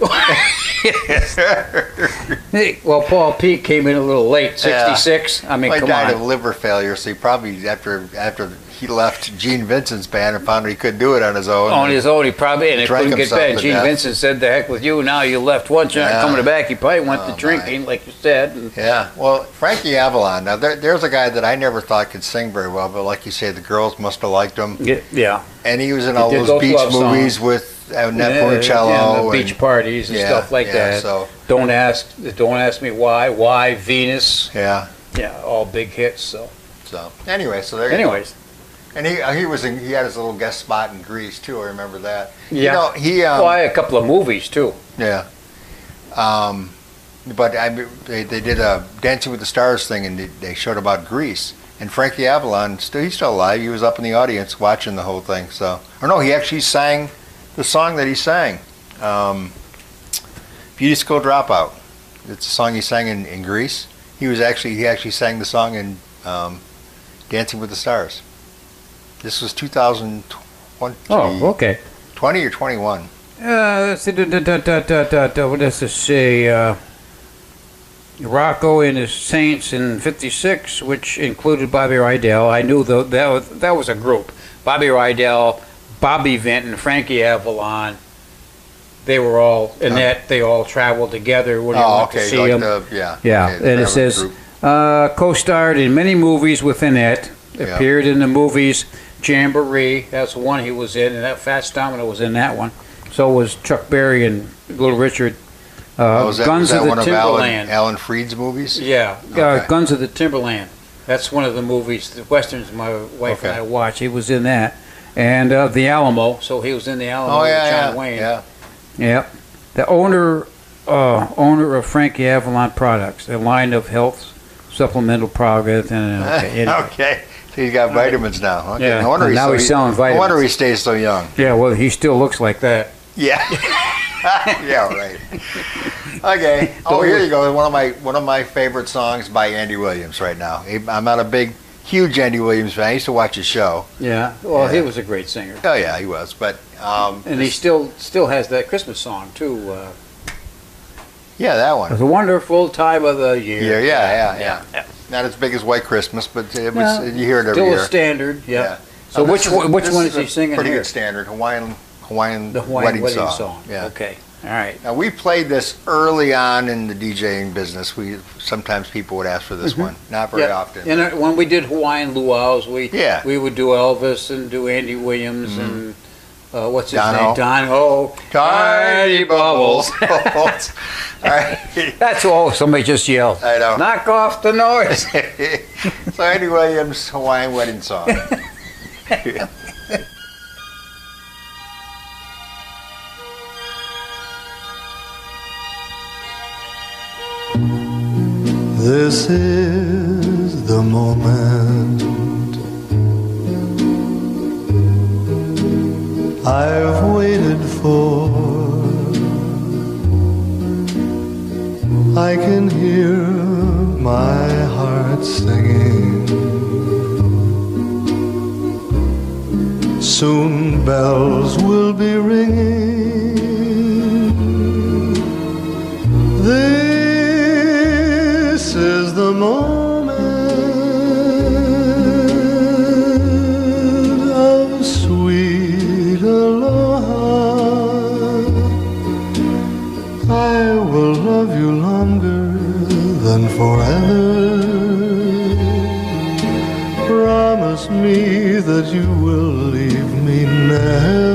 Well, Paul Peek came in a little late, 66. I mean, Well, he died on. of liver failure, so he probably after after he left Gene Vincent's band and found he couldn't do it on his own. on his own, he probably and it Drank couldn't get bad. Gene death. Vincent said, "The heck with you." Now you left one shot, Yeah. coming back. He probably went Oh, to my. drinking, like you said. And Yeah, well, Frankie Avalon. Now there, there's a guy that I never thought could sing very well, but like you say, the girls must have liked him. yeah, And he was in He all those beach movies songs. with uh, Nat Yeah, yeah, the and- beach parties and yeah, stuff like yeah, that. So Don't ask, don't ask me why. Why Venus? yeah, Yeah, all big hits. So, so anyway, so there. you go. anyways, and he uh, he was in, he had his little guest spot in Grease too. I remember that. yeah. You know, he um, well, I had a couple of movies too. Yeah. Um, but I, they, they did a Dancing with the Stars thing, and they, they showed about Grease. And Frankie Avalon, still, he's still alive. He was up in the audience watching the whole thing. So, or no, he actually sang the song that he sang, um, "Beauty School Dropout." It's a song he sang in, in Grease. He was actually he actually sang the song in um, Dancing with the Stars. This was 2020, Oh, okay. 20 or 21. Uh, let's see. Da, da, da, da, da, da, what does this say? Uh, Rocco and his Saints in '56, which included Bobby Rydell. I knew though that was that was a group. Bobby Rydell, Bobby Vinton, Frankie Avalon. They were all in Oh. that. They all traveled together when you Oh, went to see like them. the yeah. Yeah, okay, and it says uh, co-starred in many movies within it. Appeared in the movies Jamboree. That's the one he was in, and that Fats Domino was in that one. So was Chuck Berry and Little Richard. Uh, Oh, was that, Guns of the one of Alan, Timberland. Alan Freed's movies? yeah, uh, Guns of the Timberland. That's one of the movies, the westerns my wife and I watch. He was in that, and uh, the Alamo. So he was in the Alamo Oh with yeah, John yeah, Wayne. yeah. Yep. The owner uh, owner of Frankie Avalon Products, a line of health supplemental products. And, okay, anyway. [LAUGHS] okay. So he's got vitamins now. Okay. Yeah, No wonder and now so, he's selling vitamins. No wonder he stays so young. Yeah, well, he still looks like that. Yeah. [LAUGHS] yeah, right. Okay. [LAUGHS] Oh, here you go. One of my one of my favorite songs by Andy Williams right now. I'm not a big, huge Andy Williams fan. I used to watch his show. Yeah, well, he was a great singer. Oh yeah, he was. But um, And he still still has that Christmas song, too. Uh, yeah, that it one. was a wonderful time of the year. Yeah, yeah, yeah, yeah. Not as big as White Christmas, but it was. No, you hear it every Still year. a standard, yeah. Yeah. So Now, which is- which one is is he a singing Pretty here? good standard Hawaiian Hawaiian, The Hawaiian wedding, wedding, song. song. Yeah. Okay. All right. Now we played this early on in the DJing business. We sometimes people would ask for this one, not very Mm-hmm. Yeah. often. And uh, when we did Hawaiian luau's, we Yeah. Mm-hmm. we would do Elvis and do Andy Williams and uh, what's his Don name? Ho. Don Ho. Tiny bubbles. All right. [LAUGHS] That's all. Somebody just yelled. I know. Knock off the noise. [LAUGHS] so Andy Williams Hawaiian wedding song. [LAUGHS] This is the moment I've waited for. I can hear my heart singing. Soon bells will be ringing. This is the moment than forever. Promise me that you will leave me never.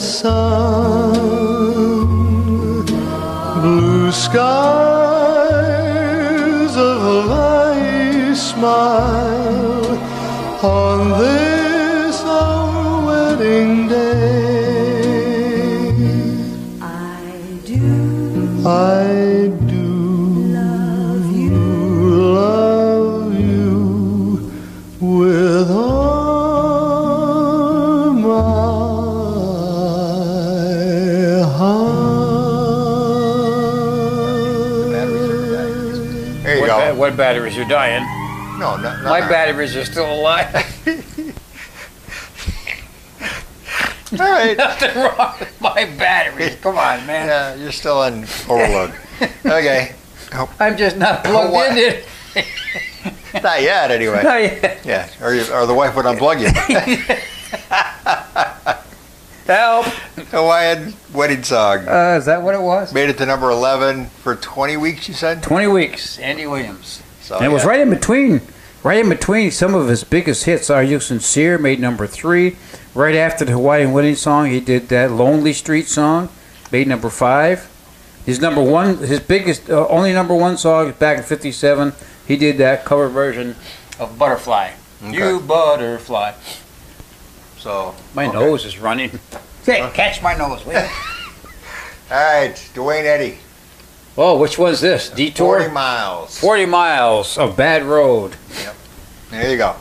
Hide batteries are dying? No, no, no. My no. batteries are still alive. [LAUGHS] [LAUGHS] All right. Nothing wrong with my batteries. Come on, man. Yeah, you're still in overload. [LAUGHS] okay. I'm just not plugged What? in. Not yet, anyway. Not yet. Yeah, or, you, or the wife would unplug you. Help. Hawaiian wedding song. Uh, is that what it was? Made it to number 11 for 20 weeks, you said? 20 weeks. Andy Williams. So, and it was right in between, right in between some of his biggest hits. Are You Sincere made number three. Right after the Hawaiian Wedding song, he did that Lonely Street song, made number five. His number one, his biggest, uh, only number one song back in '57. He did that cover version of Butterfly. You butterfly. So, My okay. nose is running. Hey, catch my nose? [LAUGHS] All right, Duane Eddy. Oh, which one's this? Detour? 40 miles. 40 miles of bad road. Yep. There you go.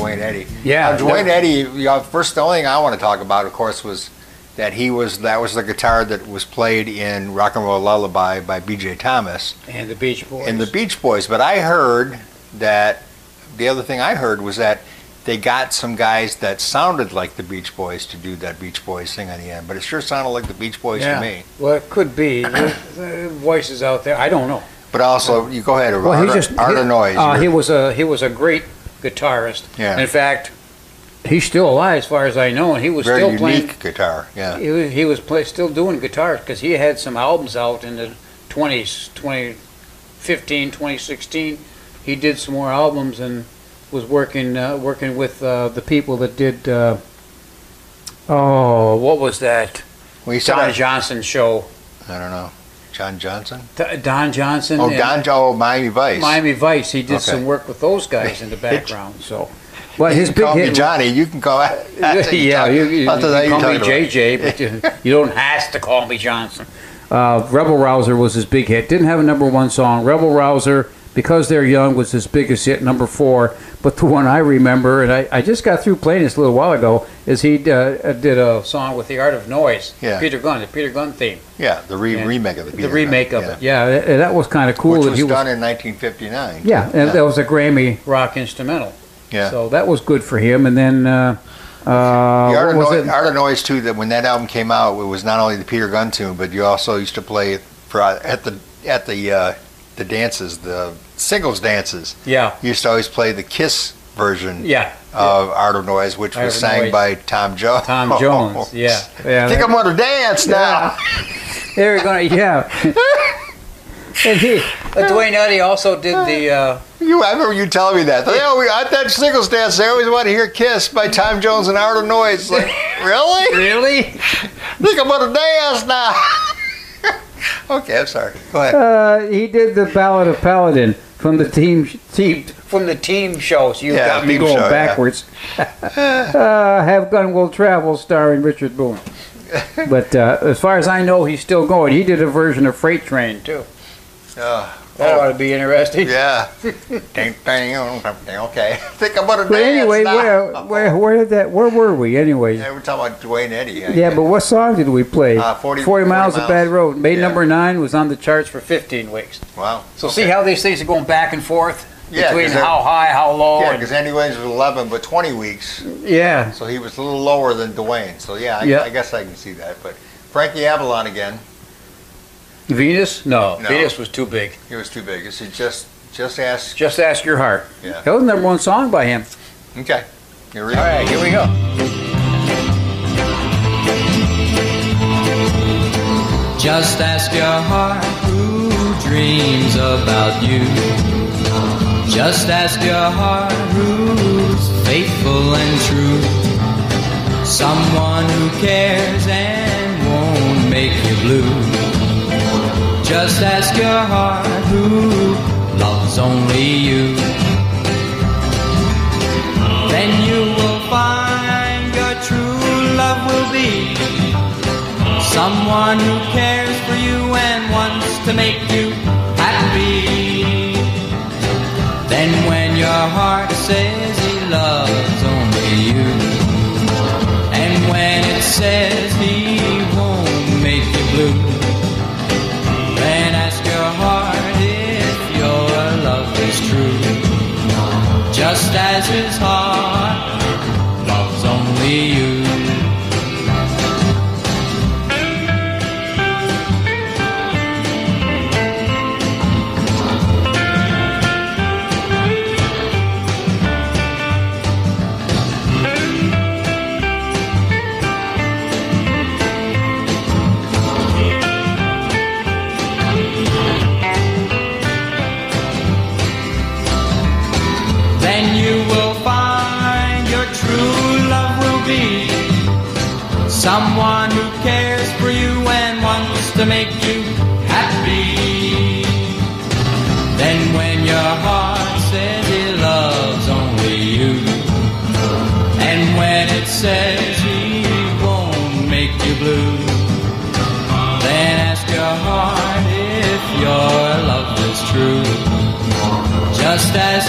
Duane Eddy. Yeah, Uh, Duane that- Eddy. You know, first, the only thing I want to talk about, of course, was that he was that was the guitar that was played in Rock and Roll Lullaby by B.J. Thomas And the Beach Boys. And the Beach Boys. But I heard that the other thing I heard was that they got some guys that sounded like the Beach Boys to do that Beach Boys thing on the end. But it sure sounded like the Beach Boys yeah. to me. Well, it could be. Voices out there. I don't know. But also, you go ahead, Well, Art, he just Art he, Noise. Uh, he was a he was a great guitarist. Yeah. In fact, he's still alive as far as I know, and he was very still playing. guitar. Yeah. He was, he was play, still doing guitars because he had some albums out in the 20s, 2015, 2016. He did some more albums and was working uh, working with uh, the people that did. Uh, oh, what was that? Well, he said Don Johnson show. I don't know. John Johnson? D- Don Johnson. Oh, and- Don oh, Miami Vice. Miami Vice. He did Okay. some work with those guys in the [LAUGHS] background. So, but you his can big call hit. me Johnny. You can call. [LAUGHS] [LAUGHS] yeah, you, you, you Not can call me. JJ, but you, you don't have to call me Johnson. Uh, Rebel Rouser was his big hit. Didn't have a number one song. Rebel Rouser, because they're young, was his biggest hit, number four. But the one I remember, and I, I just got through playing this a little while ago, is he uh, did a song with the Art of Noise. Yeah. Peter Gunn, the Peter Gunn theme. Yeah, the re- remake of the The remake of it. Yeah, that, that was kind of cool. Which that was he was done in 1959. Yeah, and that was a Grammy rock instrumental. Yeah. So that was good for him. And then, uh, uh, the Art, of was Noise, it? Art of Noise too. That when that album came out, it was not only the Peter Gunn tune, but you also used to play it for at the at the uh, the dances, the singles dances. Yeah. Used to always play the Kiss version. Yeah. Of Art of Noise, which Art was sang Noise. by Tom Jones. Tom Jones. [LAUGHS] Yeah. yeah Think I'm gonna dance now. [LAUGHS] They were to, yeah. [LAUGHS] and he, uh, Duane Eddy also did the, uh, You, I remember you telling me that. They always, at that singles dance, they always want to hear "Kiss" by Tom Jones and Art of Noise. Like, really? really? Think I'm gonna dance now. [LAUGHS] okay, I'm sorry. Go ahead. Uh, he did the Ballad of Paladin from the team, team from the team shows. You Yeah, got me going show, yeah. backwards. [LAUGHS] uh, Have Gun Will Travel, starring Richard Boone. [LAUGHS] But uh, as far as I know, he's still going. He did a version of Freight Train too. Uh, That ought to be interesting. yeah. [LAUGHS] Ding, ding, okay. [LAUGHS] Think I'm gonna But dance anyway, now. where, where where did that? Where were we anyway? Yeah, we're talking about Duane Eddy. I Yeah, guess. but what song did we play? Uh, 40 40 miles 40 of Bad. Road. Made Yeah. number nine was on the charts for 15 weeks. wow. So see how these things are going back and forth Yeah, between 'cause they're- how high, how low. Yeah, because Andy Williams was 11, but 20 weeks, yeah. so he was a little lower than Duane. So yeah, I, Yeah. I guess I can see that. But Frankie Avalon again, Venus? No, No. Venus was too big. he was too big. So just just ask. Just ask your heart. Yeah. That was the number one song by him. Okay. Here we All go. right, here we go. Just ask your heart who dreams about you. Just ask your heart who's faithful and true. Someone who cares and won't make you blue. Just ask your heart who loves only you. Then you will find your true love will be Someone who cares for you and wants to make you happy. Then when your heart says he loves only you, and when it says he Just as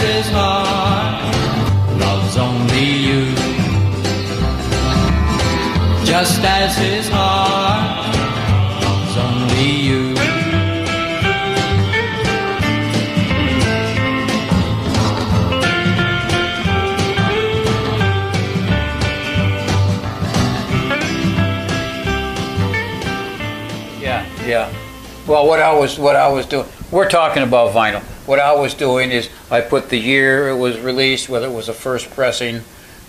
is hard. Love's only you. Just as his heart loves only you. Yeah, yeah. Well, what I was what I was doing, we're talking about vinyl. What I was doing is I put the year it was released, whether it was a first pressing,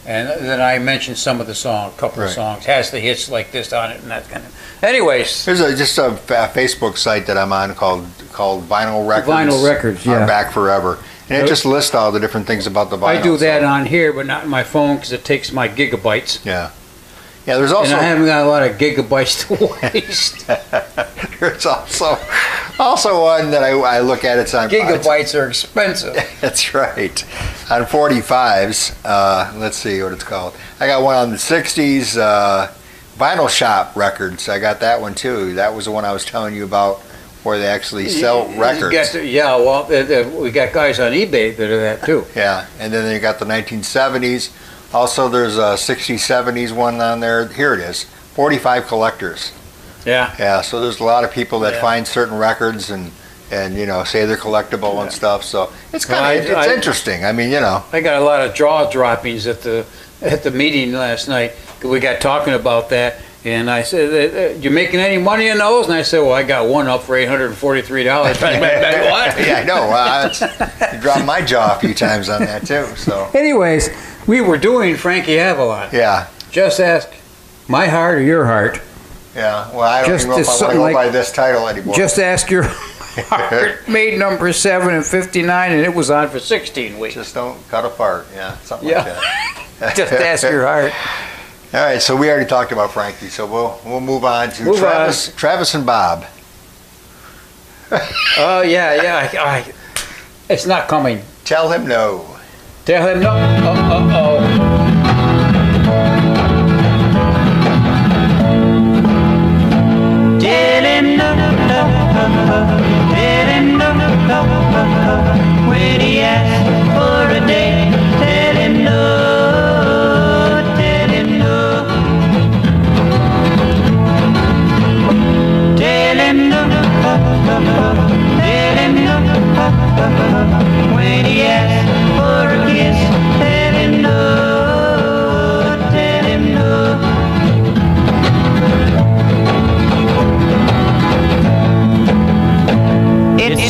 and then I mentioned some of the songs, a couple of Right. songs, has the hits like this on it and that kind of. Anyways, There's a, just a, fa- Facebook site that I'm on called called Vinyl Records. Vinyl Records, Are yeah. Back Forever, and it just lists all the different things about the vinyl. I do that so- on here, but not on my phone because it takes my gigabytes, Yeah, yeah. There's also. and I haven't got a lot of gigabytes to [LAUGHS] waste. [LAUGHS] there's also also one that I, I look at. It's on gigabytes are expensive. [LAUGHS] That's right. On 45s, uh, let's see what it's called. I got one on the 60s, uh, Vinyl Shop Records. I got that one too. That was the one I was telling you about where they actually sell You records. the- yeah, well, we got guys on eBay that are that too. Yeah, and then you got the 1970s. Also, there's a 60s, 70s one on there. Here it is 45 collectors. Yeah. Yeah, so there's a lot of people that Yeah. find certain records and, and you know, say they're collectible and stuff. So it's Well, kind of I- it's I- interesting. I mean, you know. I got a lot of jaw droppings at the at the meeting last night. We got talking about that, and I said, uh, uh, "You making any money in those?" And I said, "Well, I got one up for eight hundred and forty-three dollars." [LAUGHS] what? [LAUGHS] yeah, I know. Well, it's, you dropped my jaw a few times on that too. So Anyways, we were doing Frankie Avalon. yeah, Just ask my heart or your heart. yeah. Well, I don't Just even know if I want to go like- by this title anymore. Just ask your [LAUGHS] heart. [LAUGHS] Made number seven and fifty-nine, and it was on for sixteen weeks. Just don't cut apart. Yeah, something Yeah. like that. [LAUGHS] Just ask your heart. All right, so we already talked about Frankie, so we'll we'll move on to Move Travis. Travis and Bob. Oh yeah, yeah. I, I, it's not coming. Tell him no. Tell him no. Oh, oh, Tell him no, oh Tell him no,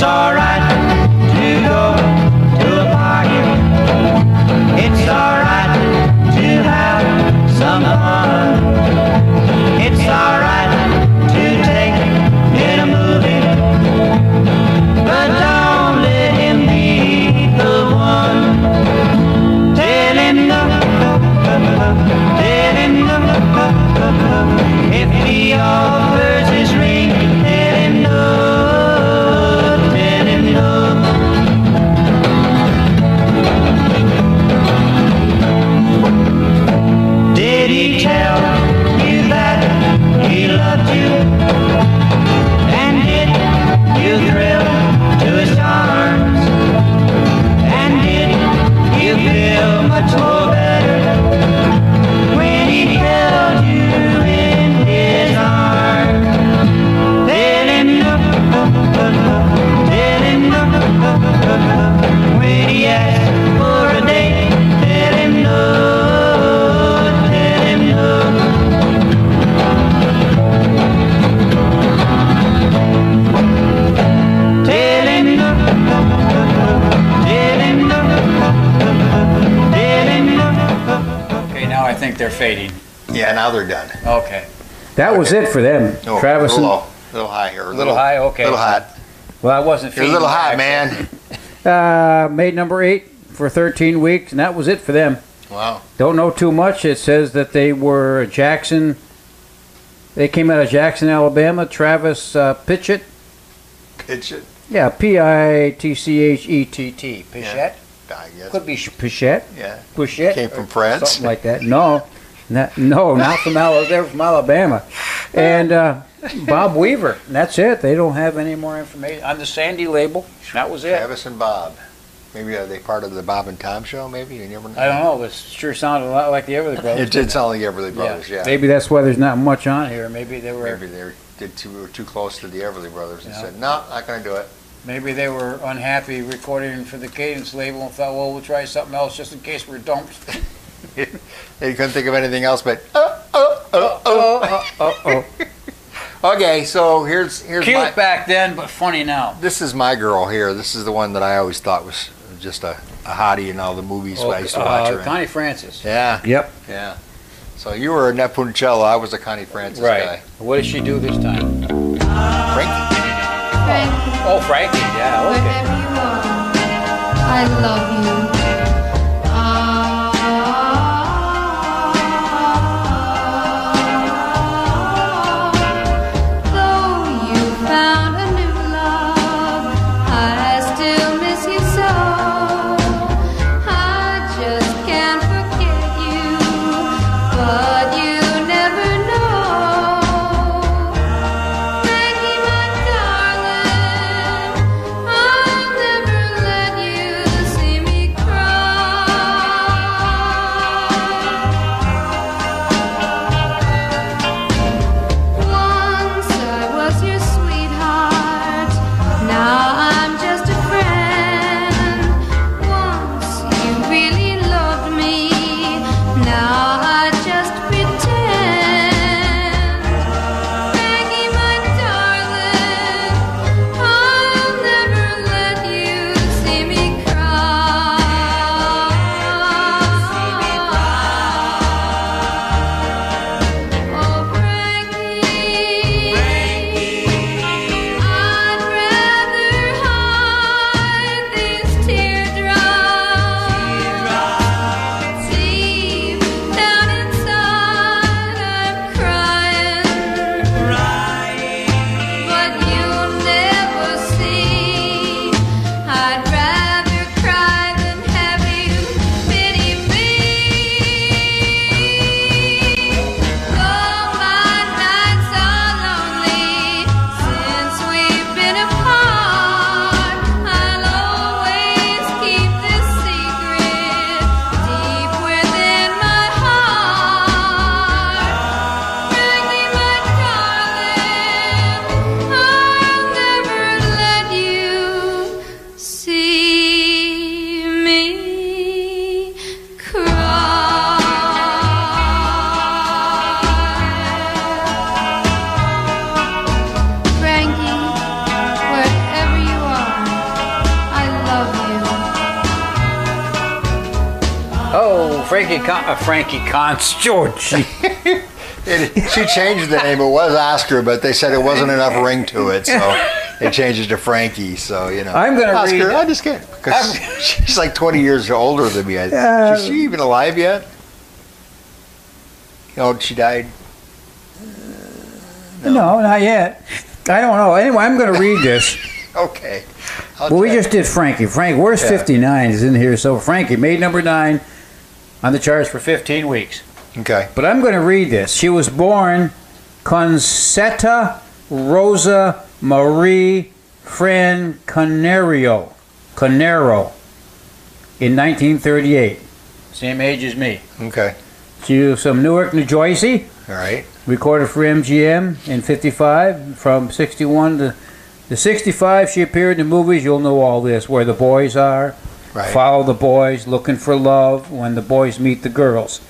It's fading. Yeah, now they're done. Okay. That was it for them. Oh, Travis a and little little high here. A Little high, okay. A little hot. Well, I wasn't You're a feeding little high, man. [LAUGHS] Uh, made number eight for 13 weeks, and that was it for them. Wow. Don't know too much. It says that they were Jackson. They came out of Jackson, Alabama. Travis uh, Pitchett. Pitch it. Yeah, P I T C H E T T. Pitchett. I guess. Could be Sh- Pitchett. Yeah. Puchette. Came from France. Something like that. No, no, not from Alabama. They're from Alabama. And uh, Bob Weaver. That's it. They don't have any more information on the Sandy label. That was it. Travis and Bob. Maybe are they part of the Bob and Tom show? Maybe you never know. I don't know. It sure sounded a lot like the Everly Brothers. It did sound like Everly Brothers. Yeah. Maybe that's why there's not much on here. Maybe they were. Maybe they did too, were too close to the Everly Brothers and Yeah. said, "No, not going to do it." Maybe they were unhappy recording for the Cadence label and thought, well, we'll try something else just in case we're dumped. [LAUGHS] They couldn't think of anything else but oh oh oh oh. oh, oh. oh. Okay, so here's here's Cute my, back then, but funny now. this is my girl here. This is the one that I always thought was just a, a hottie in all the movies oh, I used to watch uh, her in. Connie Francis. Yeah, Yep. yeah. So you were a Nat I was a Connie Francis Right. guy. What did she do this time? Frankie. Oh, Frankie. Yeah. Okay. Wherever you are, I love you. Con- uh, Frankie Conch George. [LAUGHS] It, she changed the name. It was Oscar, but they said it wasn't enough ring to it, so they changed it to Frankie. So you know, I'm gonna Oscar. read- I just can't because [LAUGHS] she's like 20 years older than me. Uh, is she even alive yet? Oh, she died. no, not yet. I don't know. Anyway, I'm going to read this. [LAUGHS] Okay. I'll Well, we just did Frankie. Frank, where's Yeah. 59 is in here. So Frankie made number nine on the charts for 15 weeks. Okay. But I'm going to read this. She was born Concetta Rosa Marie Fran Canario, Canero in 1938. Same age as me. Okay. She was from Newark, New Jersey. All right. Recorded for MGM in 55. From 61 to the 65, she appeared in the movies. You'll know all this. Where the Boys Are, Right. Follow the Boys, Looking for Love, When the Boys Meet the Girls.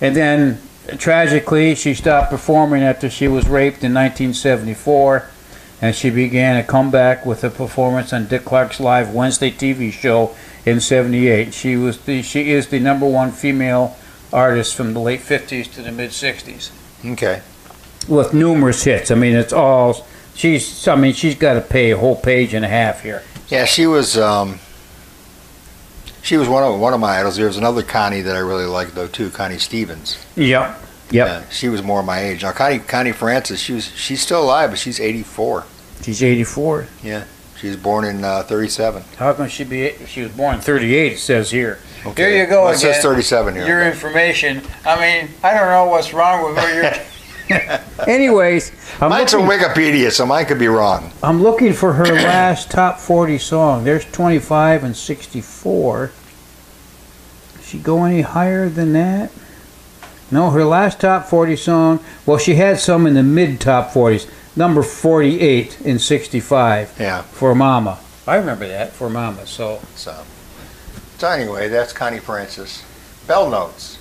And then, tragically, she stopped performing after she was raped in 1974. And she began a comeback with a performance on Dick Clark's live Wednesday TV show in 78. She was the, she is the number one female artist from the late 50s to the mid 60s Okay. with numerous hits. I mean, it's all she's. I mean, she's got to pay a whole page and a half here. Yeah, she was. Um, she was one of one of my idols. There was another Connie that I really liked though too, Connie Stevens. Yep. Yep. Yeah, she was more my age. Now Connie Connie Francis, she was she's still alive, but she's 84. She's 84. Yeah, she was born in uh, 37. How come she be? She was born 38. It says here. Okay. Here you go Well, it again. says 37 here. Your information. I mean, I don't know what's wrong with her. [LAUGHS] [LAUGHS] Anyways, I'm Mine's looking, on Wikipedia, so mine could be wrong. I'm looking for her [COUGHS] last top 40 song. There's 25 and 64. Does she go any higher than that? No, her last top 40 song, well, she had some in the mid top 40s. Number 48 in 65 Yeah. for Mama. I remember that for Mama. So So, so anyway, that's Connie Francis. Bell notes.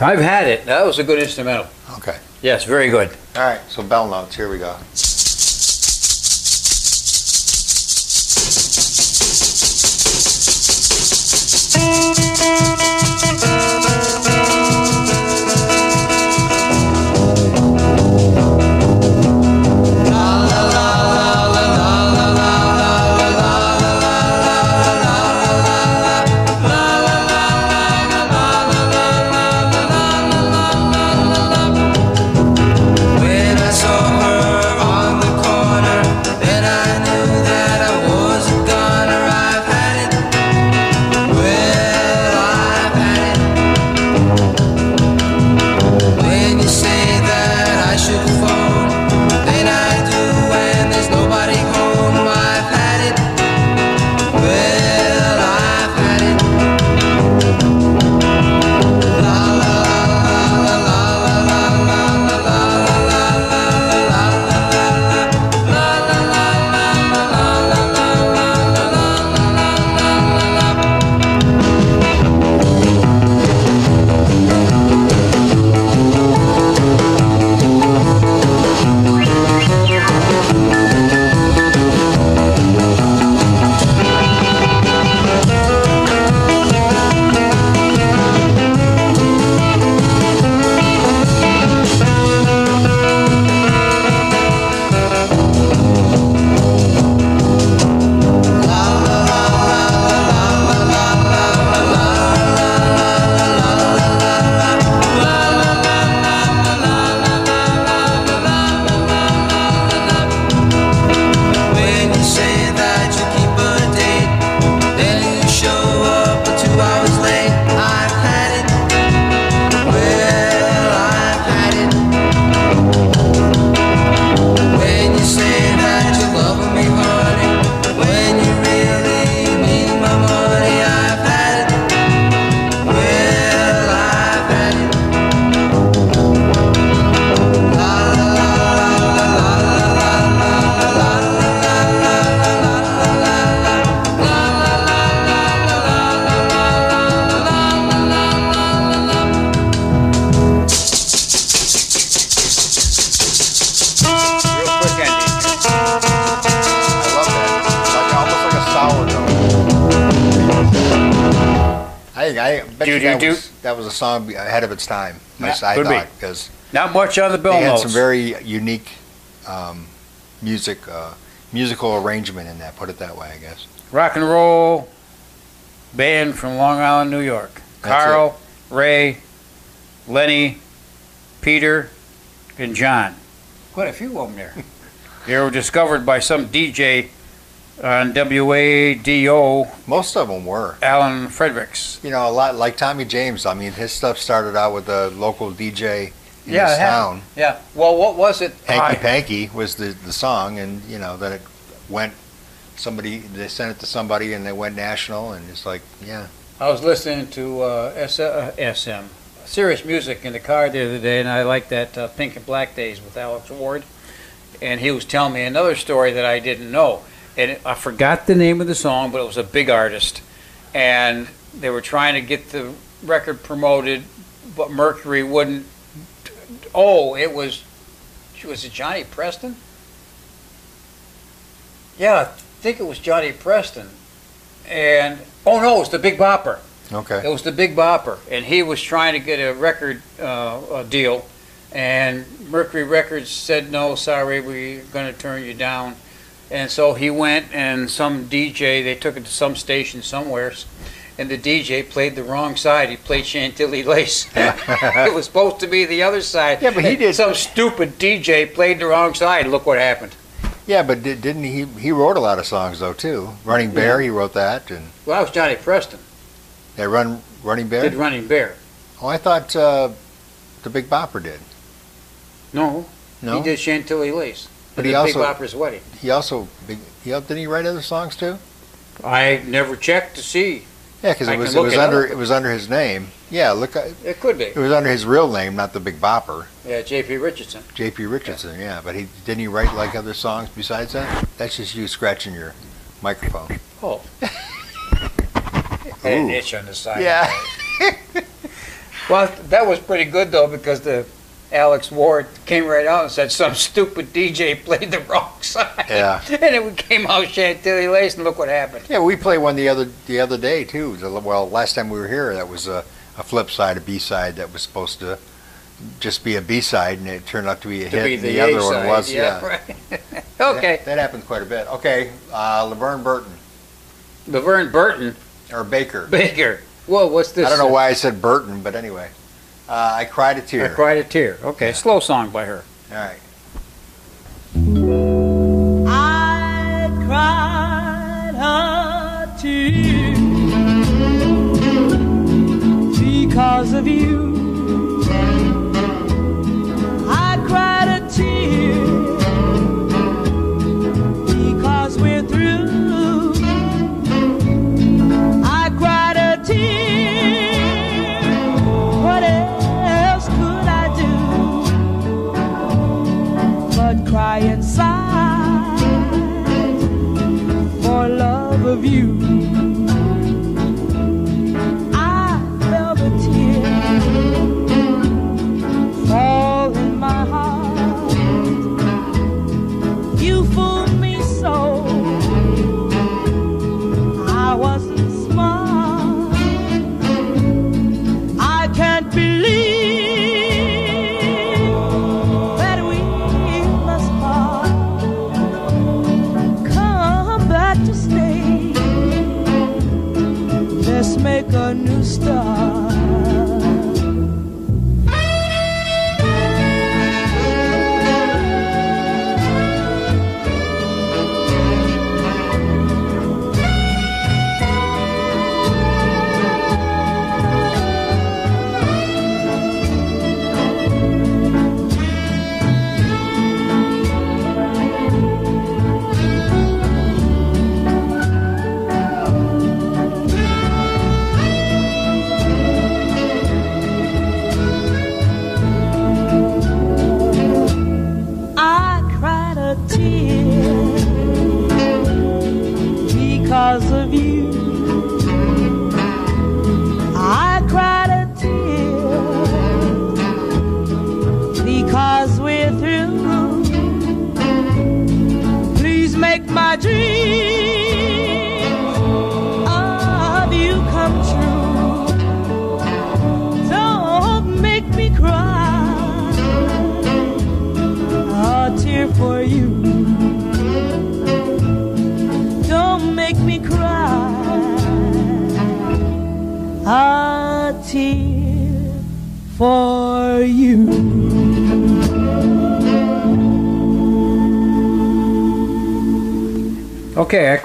I've had it. That was a good instrumental. Okay. Yes, very good. All right. So bell notes. Here we go. When that. Was, a song ahead of its time. I, Yeah, I could thought because Not much on the bill. they had notes. some very unique um, music, uh, musical arrangement in that. Put it that way, I guess. rock and roll band from Long Island, New York. That's Carl, Ray, Lenny, Peter, and John. Quite a few of them there. [LAUGHS] they were discovered by some DJ on WADO, Most of them were. Alan Fredericks. You know, a lot like Tommy James. I mean, his stuff started out with a local DJ in Yeah, his it happened. town. Yeah. Well, what was it? Hanky I- Panky was the, the song, and you know then it went. Somebody they sent it to somebody, and they went national, and it's like, yeah, I was listening to uh, S- uh, SM, Sirius music in the car the other day, and I liked that uh, Pink and Black Days with Alex Ward. And he was telling me another story that I didn't know. And it, I forgot the name of the song, but it was a big artist. And they were trying to get the record promoted, but Mercury wouldn't. Oh, it was. Was it Johnny Preston? Yeah, I think it was Johnny Preston. And, oh no, it was the Big Bopper. okay. It was the Big Bopper, and he was trying to get a record uh, a deal, and Mercury Records said no, sorry, we're going to turn you down. And so he went, and some DJ, they took it to some station somewhere, and the DJ played the wrong side. He played Chantilly Lace. [LAUGHS] it was supposed to be the other side. Yeah, but he did- Some stupid DJ played the wrong side. Look what happened. Yeah, but did, didn't he? He wrote a lot of songs though too. Running Bear, he wrote that, and Well, that was Johnny Preston. they run Running Bear. Did Running Bear. Oh, I thought uh, the Big Bopper did. No, No, he did Chantilly Lace. But he he Big also- Bopper's Wedding. he also big, he, didn't he write other songs too? I never checked to see. Yeah, because it was it was it under up. it was under his name. Yeah, look, uh, It could be. it was under his real name, not the Big Bopper, Yeah, J.P. Richardson. J.P. Richardson. Yeah, but he didn't he write like other songs besides that? That's just you scratching your microphone. Oh. [LAUGHS] An itch on the side. Yeah. [LAUGHS] Well, that was pretty good though because the Alex Ward came right out and said some stupid DJ played the wrong [LAUGHS] side. Yeah. and it came out Chantilly Lace, and look what happened. Yeah, we played one the other the other day too. Well, last time we were here, that was a, a flip side, a B side that was supposed to just be a B side, and it turned out to be a To hit. be and the, the, A other one was yeah. yeah. Right. [LAUGHS] okay. That, that happens quite a bit. Okay, uh, Laverne Burton Laverne Burton or Baker. Baker. Whoa, what's this? I don't know why I said Burton, but anyway, uh, I cried a tear. I cried a tear. Okay, slow song by her. All right. I cried a tear because of you.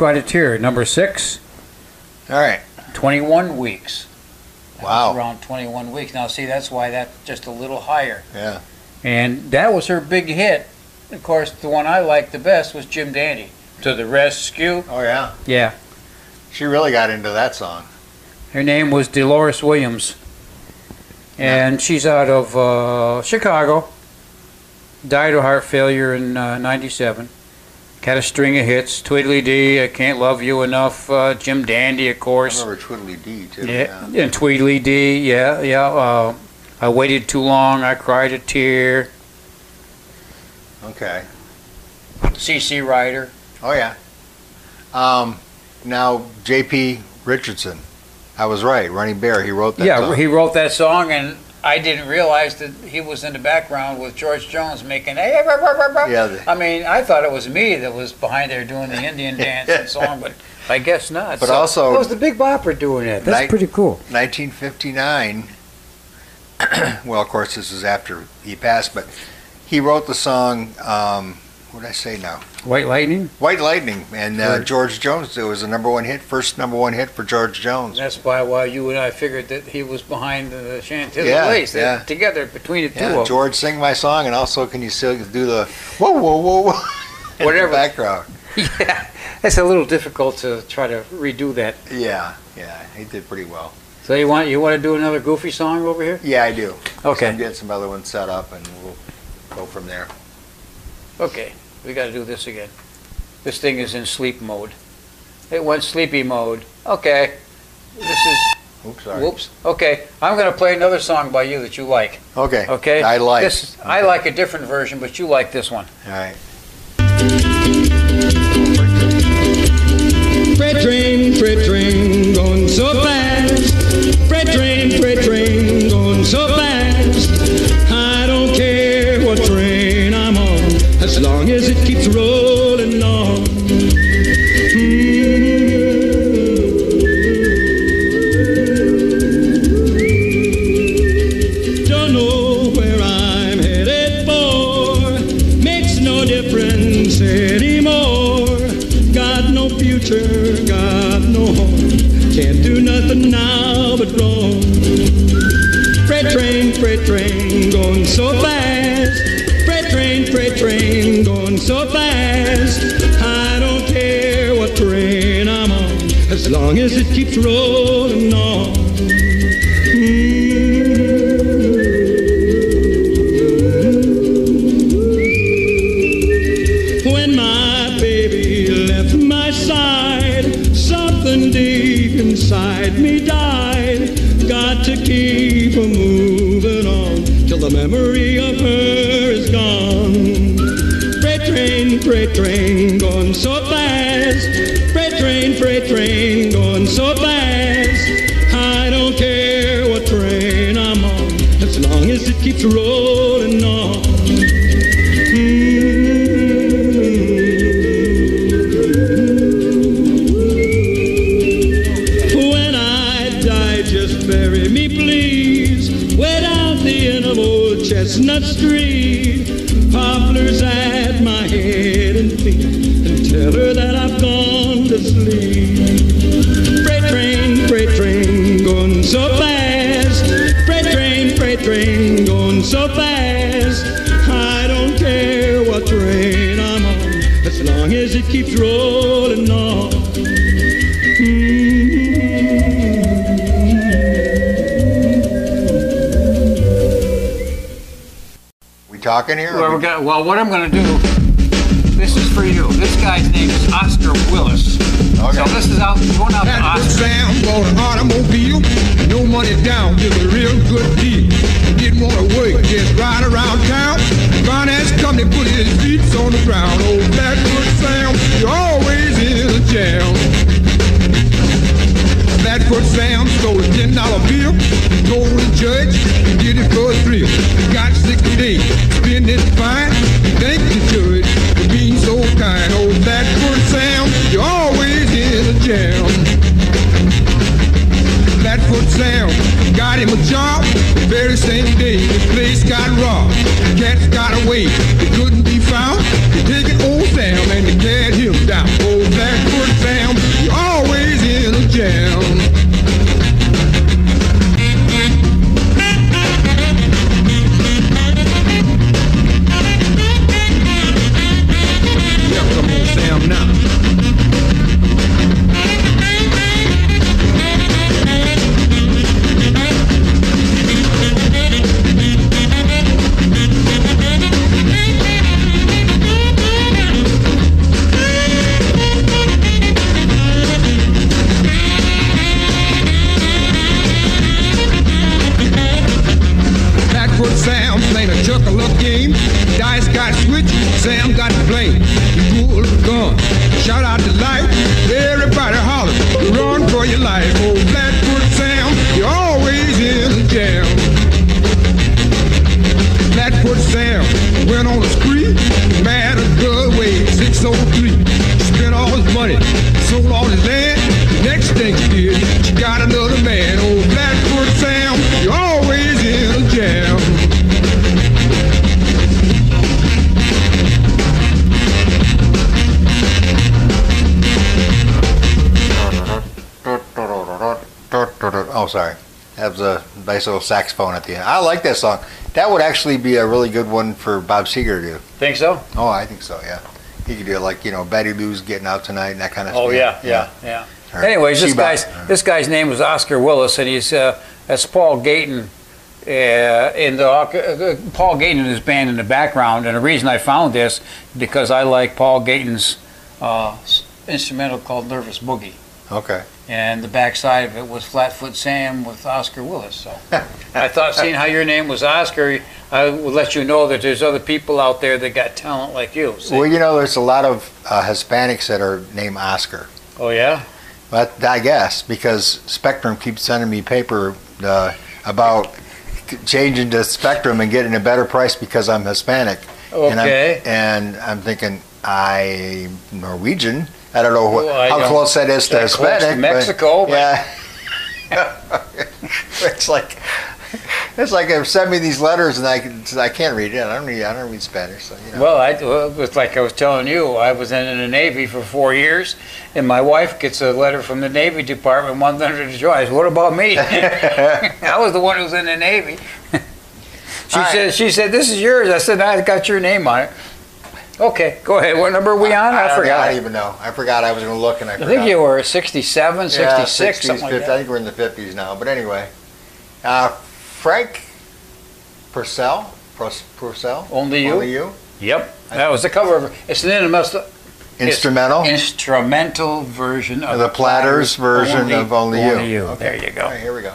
Cried a tear. Number six, All right. 21 weeks. Wow. Around 21 weeks. Now, see, that's why that's just a little higher. Yeah. And that was her big hit. Of course, the one I liked the best was Jim Dandy. To the rescue. Oh yeah. Yeah. She really got into that song. Her name was Dolores Williams. And she's out of uh, Chicago. Died of heart failure in uh, 97. Had a string of hits. Tweedledee, I Can't Love You Enough. Uh, Jim Dandy, of I course. remember Twiddly D too. Yeah, and Tweedledee, yeah, yeah. Uh, I waited too long. I cried a tear. Okay. C.C. Ryder. Oh yeah. Um, now J.P. Richardson. I was right. Running Bear. He wrote that. yeah, song. he wrote that song, and I didn't realize that he was in the background with George Jones making. "Hey, rah, rah, rah, rah." Yeah, the- I mean, I thought it was me that was behind there doing the Indian [LAUGHS] dance and song, but I guess not. But So, also- it was the Big Bopper doing it. That's Night- pretty cool. 1959. [CLEARS THROAT] well, of course, this is after he passed, but he wrote the song um, what did I say now? White Lightning. White Lightning and uh, George- George Jones. It was a number one hit, first number one hit for George Jones. That's why why you and I figured that he was behind the Chantilly Yeah, Lace. They- yeah. Together between the two Yeah, of them. George, sing my song, and also can you still do the whoa, whoa, whoa, whoa [LAUGHS] Whatever. the background? [LAUGHS] yeah, it's a little difficult to try to redo that. Yeah, yeah, he did pretty well. So you want you want to do another goofy song over here? Yeah, I do. Okay. I'm getting some other ones set up, and we'll go from there. Okay, we got to do this again. This thing is in sleep mode. It went sleepy mode. Okay, this is. Oops, sorry. Whoops. Okay, I'm going to play another song by you that you like. Okay. Okay. I like. This. I like a different version, but you like this one. All right. Freight train, freight train, going so fast. Freight train, freight train, going so fast. As long as it keeps rolling on. Mm. Don't know where I'm headed for, makes no difference anymore. Got no future, got no home. Can't do nothing now but wrong. Freight train, freight train, going so fast. As long as it keeps rolling on. Mm. When my baby left my side, something deep inside me died. Got to keep moving on till the memory of her is gone. Freight train, freight train. Freight train, going so fast. I don't care what train I'm on, as long as it keeps rolling rolling on. Mm-hmm. We talking here? Well, we're gonna, well, what I'm going to do, this is for you. This guy's name is Oscar Willis. So this is out going out to That good Oscar. Sam bought an automobile, no money down, give a real good deal. Didn't want to work, just ride around town. Finance company put his feet on the ground. Oh, that good Sam, you're always in a jam. Good Sam stole a ten dollar bill, told the judge he did it for a thrill. Got sixty days, spend it fine. Thank the judge for being so kind. Oh, that jam. That foot Sam got him a job the very same day. The place got robbed. The cats got away. They couldn't be found. They take old Sam and they carried him down. Oh, that foot Sam, you're always in a jam. Saxophone at the end. I like that song. That would actually be a really good one for Bob Seger to do. Think so? Oh, I think so. Yeah, he could do it like you know Betty Lou's getting out tonight and that kind of. Oh stuff. yeah, yeah, yeah. Or Anyways, this Shebop. guy's this guy's name was Oscar Willis, and he's uh, that's Paul Gayten. Uh, in the uh, Paul Gayten and his band in the background, and the reason I found this because I like Paul Gayten's uh, instrumental called "Nervous Boogie," Okay. and the backside of it was Flatfoot Sam with Oscar Willis. So I thought, seeing how your name was Oscar, I would let you know that there's other people out there that got talent like you. See? Well, you know, there's a lot of uh, Hispanics that are named Oscar. oh yeah. But I guess because Spectrum keeps sending me paper uh, about changing to Spectrum and getting a better price because I'm Hispanic. And I'm, Okay. and I'm thinking I'm Norwegian. I don't know what, Well, I how don't- close that is to close to Hispanic. but- Mexico, but- yeah. [LAUGHS] it's like it's like they've sent me these letters and I can, I can't read it. I don't read I don't read Spanish, so you know. Well, I, well, it's like I was telling you, I was in the Navy for four years, and my wife gets a letter from the Navy Department her to join. What about me? [LAUGHS] I was the one who was in the Navy. [LAUGHS] she All right. said, "She said this is yours." I said, "I got your name on it." Okay, go ahead. What number are we on? I, don't- forgot. I don't even know. I forgot I was going to look and I I forgot. think you were 67, 66, Yeah, 60s, something like 50s. I think we're in the 50s now. But anyway, uh, Frank Pourcel, Pourcel, Only you. Only you, Yep, that was the cover of. It's an instrumental, instrumental. instrumental version of The Platters version of Only You. Only you. There you go. All right, here we go.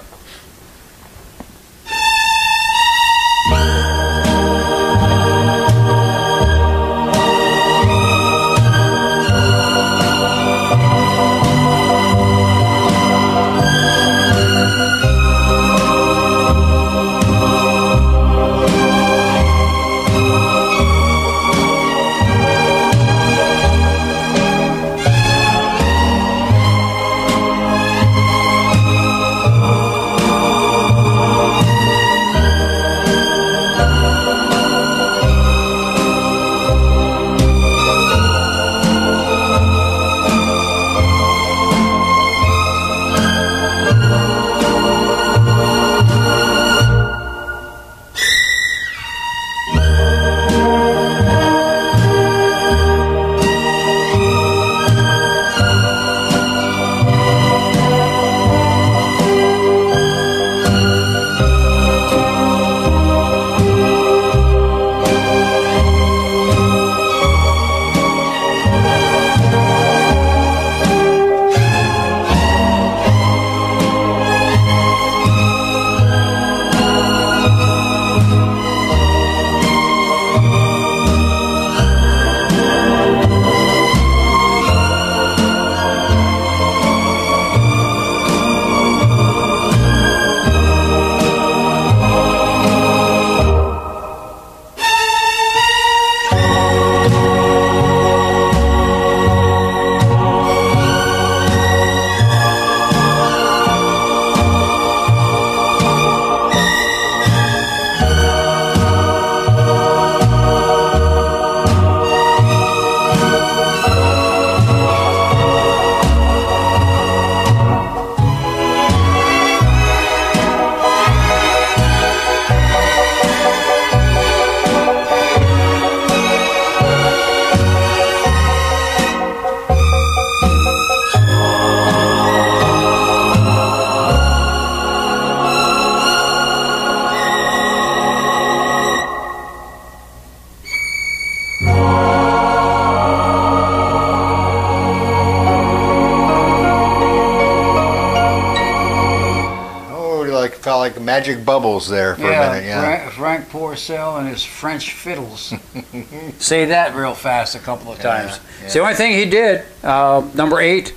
Bubbles there for yeah, a minute. Yeah. Frank, Frank Pourcel and his French fiddles. [LAUGHS] Say that real fast a couple of times. It's the only thing he did. Uh, number eight.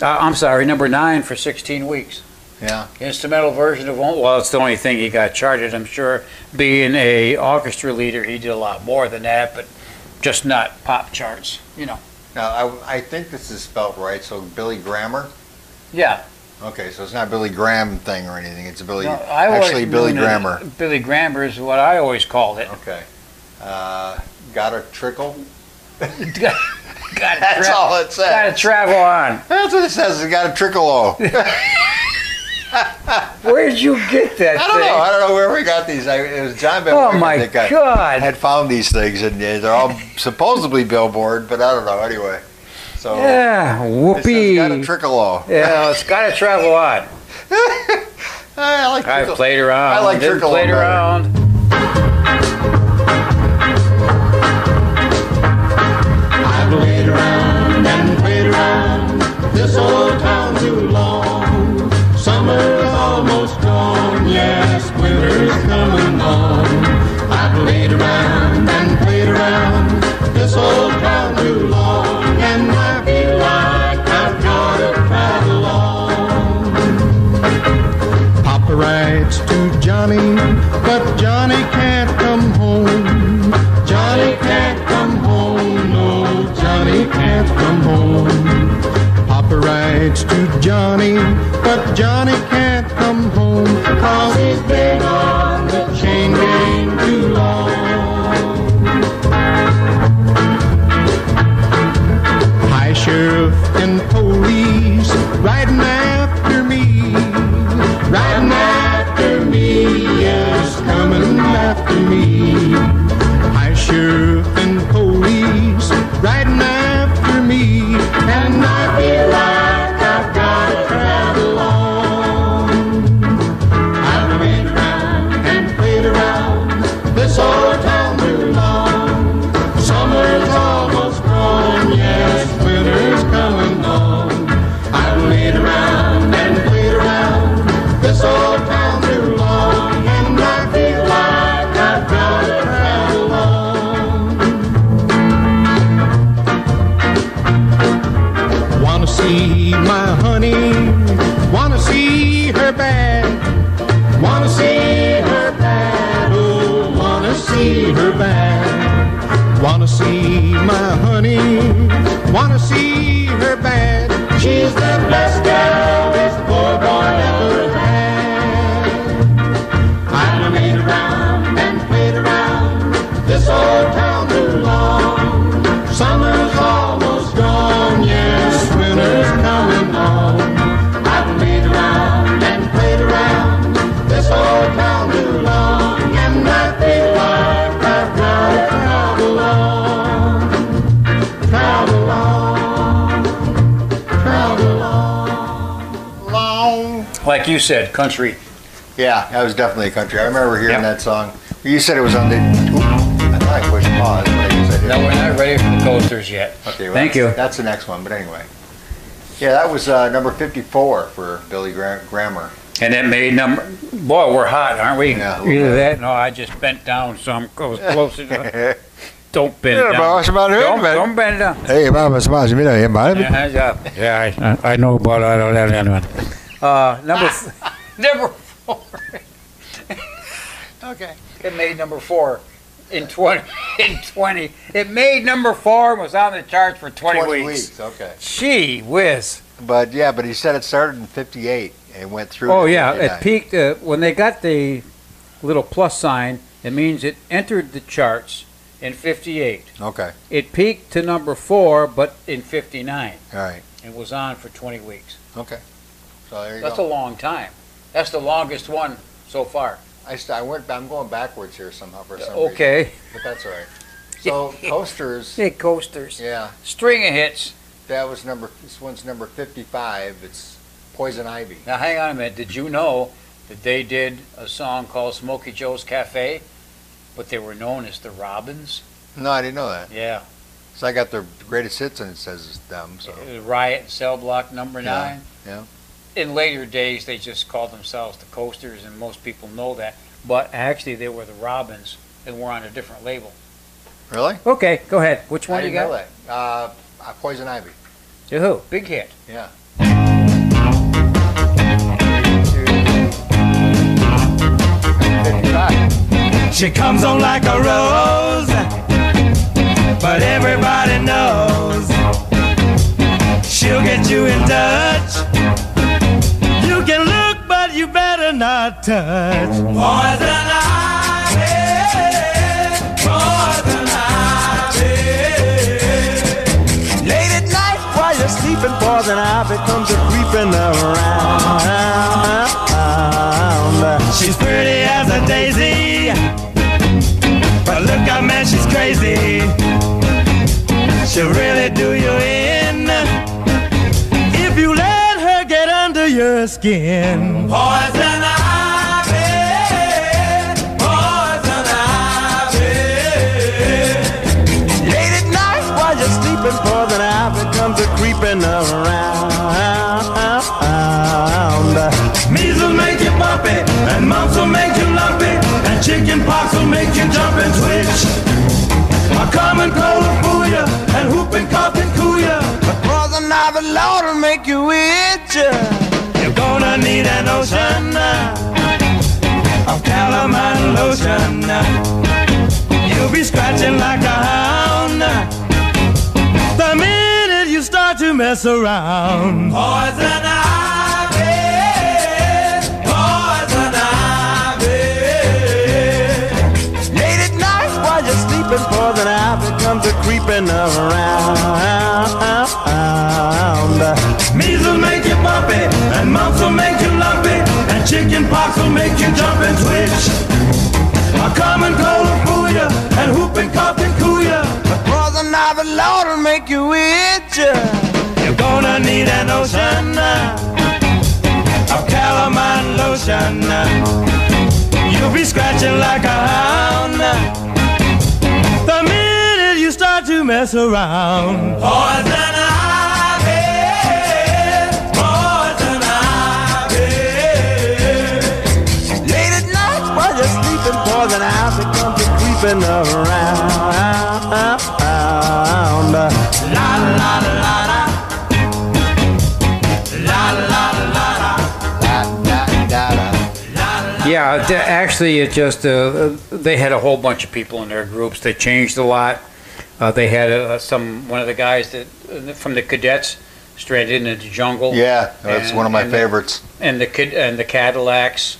Uh, I'm sorry, number nine for 16 weeks. Yeah. Instrumental version of well, it's the only thing he got charted. I'm sure, being a orchestra leader, he did a lot more than that, but just not pop charts. You know. Now I, I think this is spelled right. So Billy Grammer. Yeah. Okay, so it's not Billy Graham thing or anything. It's a Billy. No, I always actually, Billy known it- Grammer. Billy Grammer is what I always called it. Okay. Uh, got a trickle. [LAUGHS] [LAUGHS] got That's all it says. Got to travel on. That's what it says. It got a trickle. Oh. [LAUGHS] Where'd you get that I don't thing? know. I don't know where we got these. I, it was John Van Oh, my think, I God. had found these things, and uh, they're all supposedly billboard, but I don't know. Anyway, so Yeah, whoopee. got a trickle off. Yeah, it's got to travel on. [LAUGHS] I like. I trickle- played around. I like didn't trickle played better. around. I played around and played around this old town too long. Summer's almost gone, yes, winter's coming on. I played around Johnny, but Johnny can't come home. Johnny can't come home, no, Johnny can't come home. Papa writes to Johnny, but Johnny can't come home, cause he's been on country. Yeah, that was definitely a country. I remember hearing Yep. that song. You said it was on the. Ooh, I thought I pushed pause, but I guess I didn't. No, we're not ready for the coasters yet. Okay, well, Thank that's, you. That's the next one, but anyway. Yeah, that was uh, number 54 for Billy Gra- Grammer. And it made number. Boy, we're hot, aren't we? Yeah, a little Either that. No, I just bent down, so I'm close, closer. To, [LAUGHS] don't bend Yeah, down. boss, about it, don't, man. don't bend down. Hey, Mama, smash me there, Yeah, yeah, yeah, I, I know about that one. Uh, number f- number four. Okay. It made number four in twenty [LAUGHS] in twenty. It made number four and was on the charts for twenty, 20 weeks. weeks, okay. Gee whiz! But yeah, but he said it started in 58 and went through. Oh yeah, 59. it peaked uh, when they got the little plus sign. It means it entered the charts in '58. Okay, It peaked to number four, but in '59, all right. and was on for 20 weeks. Okay. So there you That's go. a long time. That's the longest one so far. I, st- I went. I'm going backwards here somehow for some reason. Okay. But that's all right. [LAUGHS] So coasters. Hey, coasters. Yeah, String of hits. that was number. This one's number 55. It's Poison Ivy. Now, hang on a minute. Did you know that they did a song called Smokey Joe's Cafe, but they were known as the Robins? No, I didn't know that. Yeah. So I got their greatest hits and it says it's them. So uh, Riot and Cell Block number Yeah, nine. yeah. In later days, they just called themselves the Coasters, and most people know that. But actually, they were the Robins, and were on a different label. really, Okay, go ahead. Which one I you didn't got? know that. Uh, uh, Poison Ivy. To who? Big hit. Yeah. She comes on like a rose, but everybody knows she'll get you in touch. You better not touch. Poison ivy, poison ivy. Late at night while you're sleeping. sleeping, paws and I becomes a creeping around. She's pretty as a daisy, but look out, man, she's crazy. She'll really do you in your skin. Poison ivy, poison ivy. Late at night while you're sleeping, poison ivy comes a creeping around. Measles make you bumpy, and mumps will make you lumpy, and chicken pox will make you jump and twitch. A common cold will fool ya, and whooping cough can cool ya. But poison ivy, Lord, will make you itch. You're need an ocean uh, of calamine lotion. You'll be scratching like a hound the minute you start to mess around. Poison ivy, poison ivy. Late at night while you're sleeping, poison ivy comes a creeping around. Measles make you bumpy, and mumps will make you lumpy, and chicken pox will make you jump and twitch. A common cold will fool ya, and whooping cough can cool ya. But poison ivy, Lord, will make you itch. You're gonna need an ocean uh, of calamine lotion. Uh. You'll be scratching like a hound uh. the minute you start to mess around. Poison uh. Comes a creeping around. La la la la. La la la la. Yeah, th- actually, it just uh, they had a whole bunch of people in their groups. They changed a lot. Uh, they had uh, some one of the guys that uh, from the cadets stranded in the jungle. Yeah, that's one of my and the- favorites. and the kid and the Cadillacs.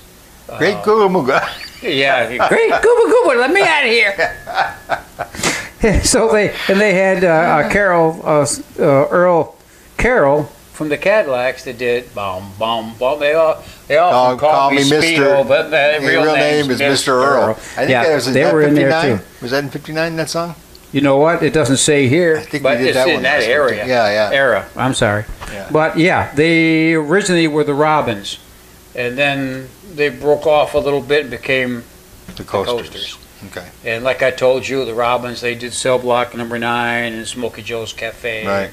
Great Googa Mooga. [LAUGHS] Yeah, [LAUGHS] great gooba gooba. Let me out of here. [LAUGHS] so they and they had uh, uh, Carol uh, uh, Earl Carroll from the Cadillacs that did bomb bomb bomb. They all they all Oh, call me Speedo, Mr. but the His real, real name is Mr. Earl. I think yeah, that was in they that were in there 59? too. Was that in 59, that song? You know what? It doesn't say here, I think we but did it's that in one that last area. week. Yeah, yeah. Era. I'm sorry. Yeah. But yeah, they originally were the Robins, and then they broke off a little bit and became The Coasters. Coasters. Okay. And like I told you, the Robins, they did Cell Block Number Nine and Smokey Joe's Cafe. Right.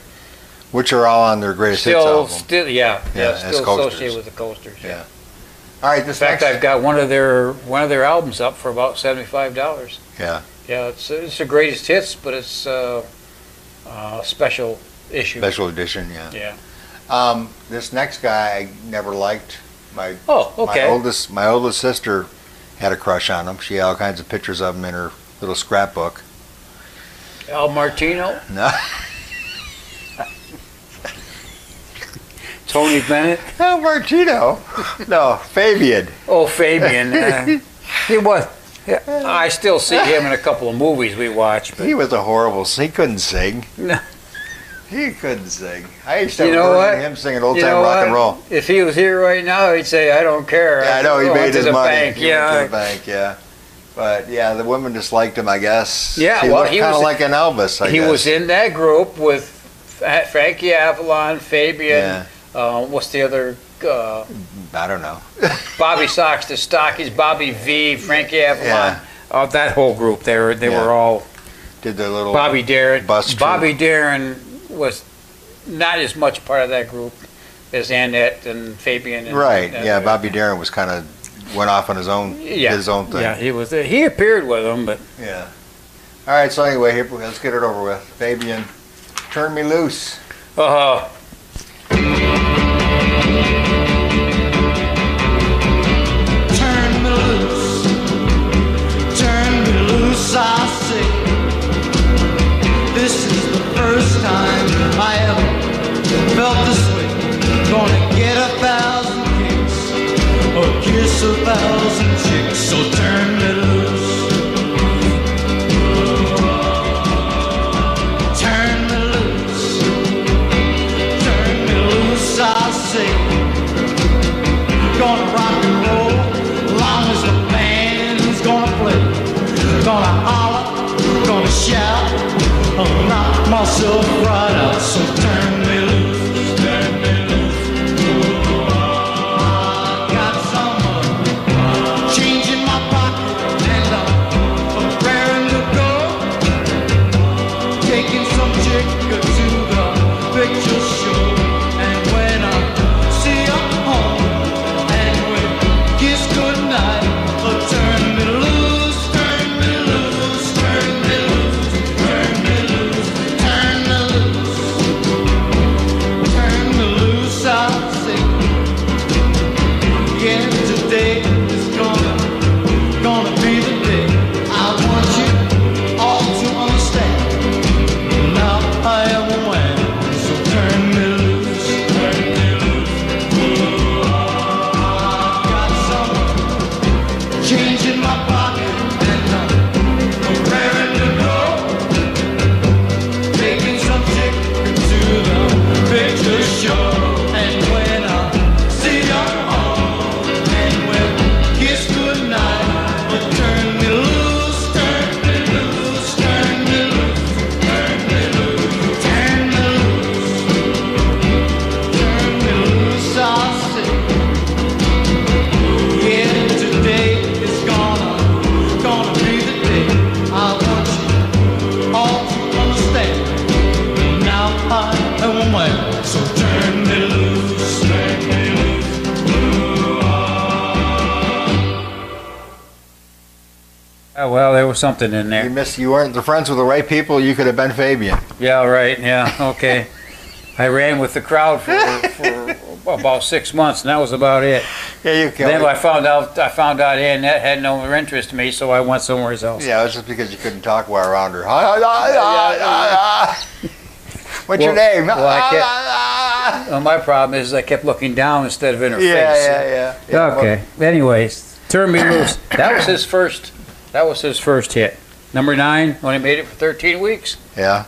Which are all on their greatest hits Still, album. still, yeah, Yeah, yeah, still Coasters. associated with the Coasters. Yeah. All right, In fact, I've got one of their one of their albums up for about seventy-five dollars. Yeah. Yeah, it's it's the greatest hits, but it's uh, uh, special issue. special edition, yeah. Yeah. Um, this next guy I never liked. My Oh, okay. my oldest my oldest sister had a crush on him. She had all kinds of pictures of him in her little scrapbook. Al Martino, No, [LAUGHS] Tony Bennett. no Martino. No, Fabian. Oh, Fabian. Uh, [LAUGHS] he was. I still see him in a couple of movies we watch. But He was a horrible. He couldn't sing. No. He couldn't sing. I used to You know what? him singing old you time rock what? and roll. If he was here right now, he'd say, "I don't care." Yeah, I know he made his money. Bank. He Yeah, went to the bank. Yeah, but yeah, the women just liked him. I guess. Yeah, he well, looked he kind of was- like an Elvis. I he guess. was in that group with Frankie Avalon, Fabian. Yeah. Uh, what's the other? Uh, I don't know. [LAUGHS] Bobby Sox, the Stockies, Bobby V, Frankie Avalon. Yeah. Uh, that whole group. They were they Yeah. were all Did their little Bobby Darin. bus. Bobby Darin was not as much part of that group as Annette and Fabian. And, Right. and- Yeah. Bobby Darin was kind of went off on his own. Yeah. His own thing. Yeah, he was. He appeared with them, but Yeah. All right. So anyway, here let's get it over with. Fabian, turn me loose. uh, Turn me loose, turn me loose, I say. This I ever felt this way. Gonna get a thousand kicks or kiss a thousand chicks. So turn me loose. Turn me loose. Turn me loose, I say. Gonna rock and roll, long as the band's gonna play. Gonna holler, gonna shout, myself right out. So something in there. You missed. You weren't the friends with the right people. You could have been Fabian. Yeah, right. Yeah, okay. I ran with the crowd for, for [LAUGHS] about six months, and that was about it. Yeah, you killed Then. I found out I found out Annette had no more interest in me, so I went somewhere else. Yeah, it was just because you couldn't talk while around her. What's your name? well, I kept- Well, my problem is I kept looking down instead of in her Yeah, face. yeah, yeah, yeah. Okay. Anyways, turn me loose. That was his first. That was his first hit. Number nine only made it for 13 weeks. Yeah.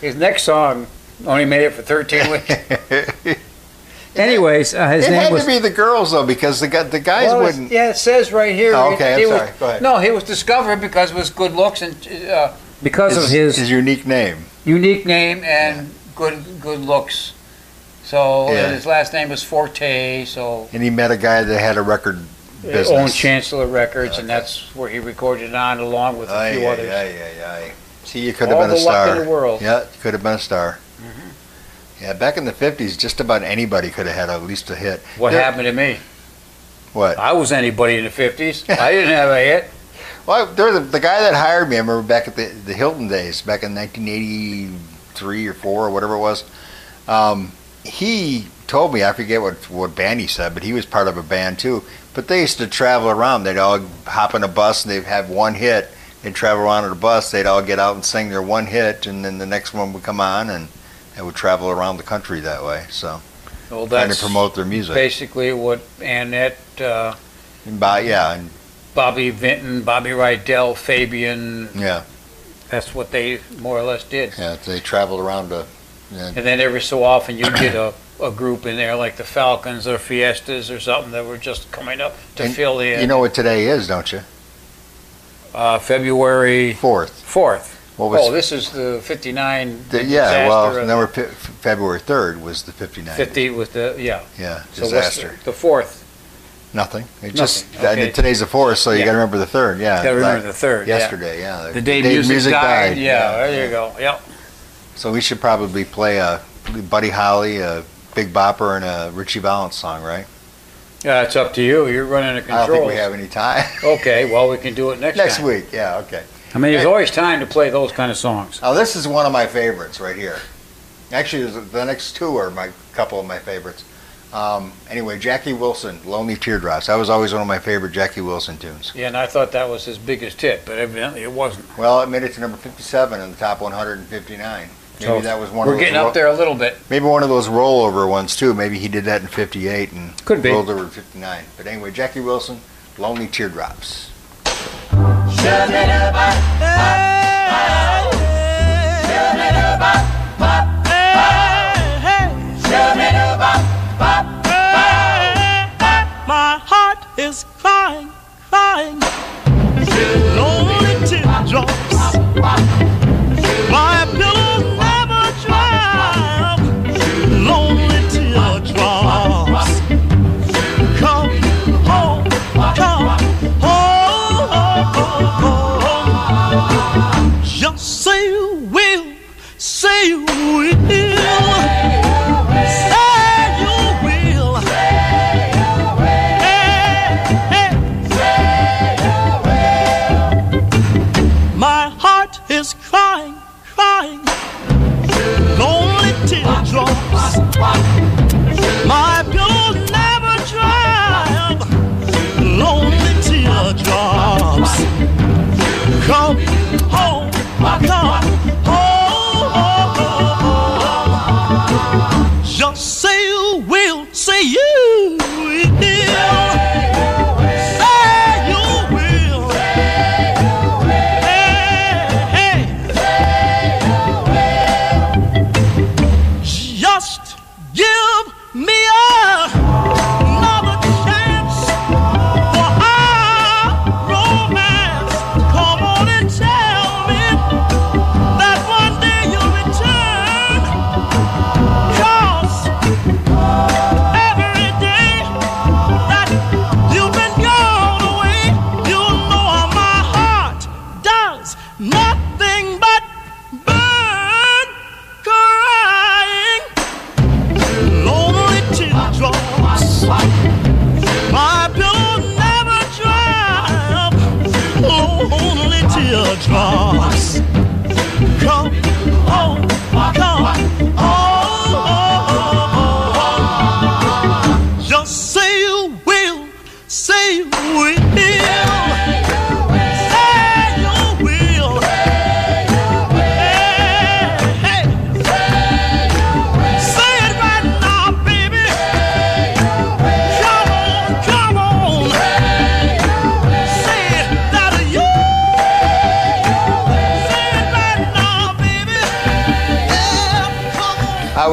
His next song only made it for 13 weeks. [LAUGHS] Anyways, uh, his name it name had was. to be the girls though, because the the guys Well, wouldn't. Yeah, it says right here. Oh, okay, I'm he was- sorry. Go ahead. No, he was discovered because of his good looks and uh, because of his, his unique name. unique name and good good looks. So Yeah. and his last name was Forte. So And he met a guy that had a record business. owned Chancellor Records, and that's where he recorded it on, along with a Aye, few aye, others. aye, aye, aye. See, you could have All been a the luck star. in the world. Yeah, you could have been a star. Mm-hmm. Yeah, back in the '50s, just about anybody could have had at least a hit. What There- happened to me? What? I was anybody in the fifties. [LAUGHS] I didn't have a hit. Well, there the, the guy that hired me. I remember back at the the Hilton days, back in 1983 or four or whatever it was. Um, he told me I forget what what band he said, but he was part of a band too. But they used to travel around. They'd all hop in a bus and they'd have one hit. They'd travel around on a bus. They'd all get out and sing their one hit, and then the next one would come on, and they would travel around the country that way. So Well, trying to promote their music. basically what Annette, uh, And by, yeah, and Bobby Vinton, Bobby Rydell, Fabian. yeah, That's what they more or less did. yeah. They traveled around to. Yeah, And then every so often you'd get a, a group in there like the Falcons or Fiestas or something that were just coming up to And fill in. You know what today is, don't you? uh, February Fourth. fourth. What was oh, this is the 59 The, yeah, disaster well, of number Fe- February third was the 59. 50 with the, yeah. Yeah, So what's disaster. the, the fourth? Nothing. It Nothing, just okay. today's the fourth, so you Yeah. got to remember the third. Yeah, Gotta remember the third, yeah. Yesterday, yeah. The day, music, died. Yeah, there you go. Yep. So we should probably play a Buddy Holly, a Big Bopper, and a Ritchie Valens song, right? Yeah, it's up to you. You're running a the I don't think we have any time. [LAUGHS] Okay, well, we can do it next Next time. week, yeah, okay. I mean, there's always time to play those kind of songs. Now this is one of my favorites right here. Actually, the the next two are my couple of my favorites. Um, anyway, Jackie Wilson, "Lonely Teardrops." That was always one of my favorite Jackie Wilson tunes. Yeah, and I thought that was his biggest hit, but evidently it wasn't. Well, it made it to number 57 in the top 159. Maybe so that was one. We're getting up there a little bit. Maybe one of those rollover ones too. Maybe he did that in '58 and could be rolled over in '59. But anyway, Jackie Wilson, "Lonely Teardrops." Shut it up, pop, pop, Shut it up, pop, pop, Shut it up, pop, pop, My heart is crying, crying. Lonely teardrops. My pillow. Come home, come home. Just say you will, say you will.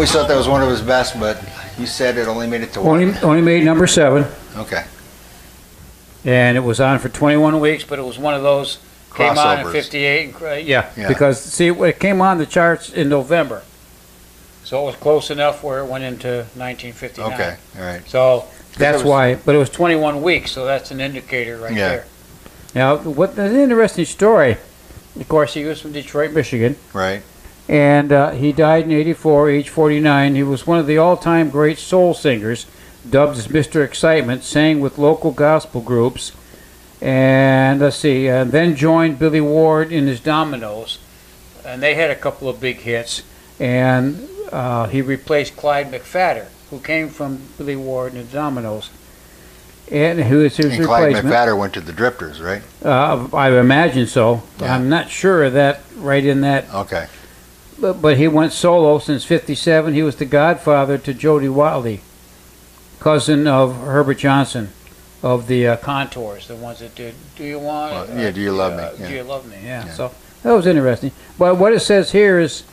Always thought that was one of his best, but you said it only made it to one. Only, only made number seven, Okay. and it was on for 21 weeks, but it was one of those came on in Crossovers. 58. and cra- Yeah, Yeah. because see, it came on the charts in November, so it was close enough where it went into 1959. Okay. All right. So that's was- why, but it was 21 weeks, so that's an indicator right Yeah. there. Now, what an interesting story. Of course, he was from Detroit, Michigan, Right. And uh, he died in '84, age 49. He was one of the all-time great soul singers, dubbed as Mr. Excitement, sang with local gospel groups, and let's see, uh, then joined Billy Ward in his Dominoes, and they had a couple of big hits, and uh, he replaced Clyde McPhatter, who came from Billy Ward and the Dominoes, and who was his And Clyde replacement. McPhatter went to the Drifters, right? Uh, I imagine so. Yeah. I'm not sure of that right in that, Okay. But, but he went solo since '57. He was the godfather to Jody Wildy, cousin of Hubert Johnson, of the uh, Contours, the ones that did "Do You Want?" Well, yeah, Do You Love Me, uh, yeah. Do you love me? Yeah. Yeah. So that was interesting. But what it says here is.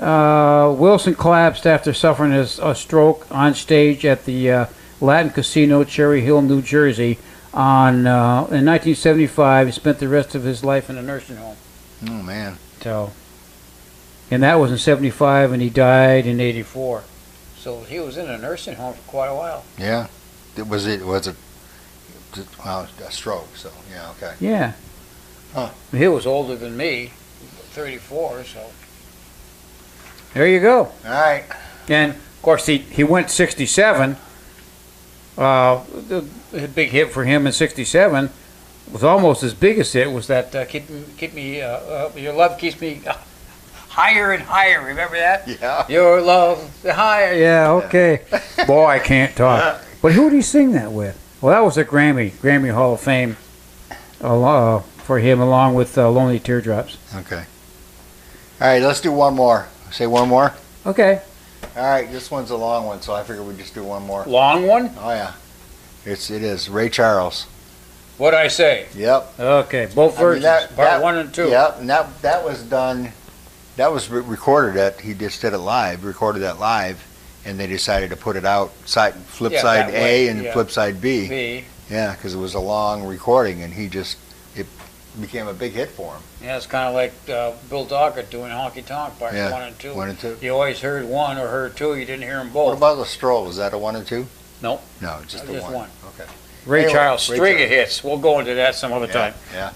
Uh, Wilson collapsed after suffering a, a stroke on stage at the uh, Latin Casino, Cherry Hill, New Jersey. On uh, in 1975, he spent the rest of his life in a nursing home. Oh man. So, and that was in '75, and he died in '84. So he was in a nursing home for quite a while. Yeah. It was it was it. Well, a stroke. So yeah. Okay. Yeah. Huh. He was older than me, 34. So there you go. All right. And of course, he he went 67. Uh, the, the big hit for him in '67 was almost as big as it was that uh, keep keep me uh, uh, your love keeps me uh, [LAUGHS] higher and higher. Remember that? Yeah. Your love the higher. Yeah. Okay. Boy, I can't talk. But who did he sing that with? Well, that was a Grammy Grammy Hall of Fame uh, for him, along with uh, Lonely Teardrops. Okay. All right. Let's do one more. Say one more. Okay. All right. This one's a long one, so I figure we'd just do one more. Long one. Oh yeah. It's it is Ray Charles. What'd I say? Yep. Okay, both I mean, that- part that- one and two. Yep, and that that was done. That was re- recorded at. He just did it live. Recorded that live, and they decided to put it out side flip Yeah, side that A way, and yeah. flip side B. B. Yeah, because it was a long recording, and he just it became a big hit for him. Yeah, it's kind of like uh, Bill Doggett doing Honky Tonk Parts Yeah, one and two. one and two. You always heard one or heard two. You didn't hear them both. What both. about the Stroll? Was that a one and two? Nope. No, just the Just one. one. Okay. Ray Anyway, Charles, Ray string of Charles. hits. We'll go into that some other Yeah, time. Yeah.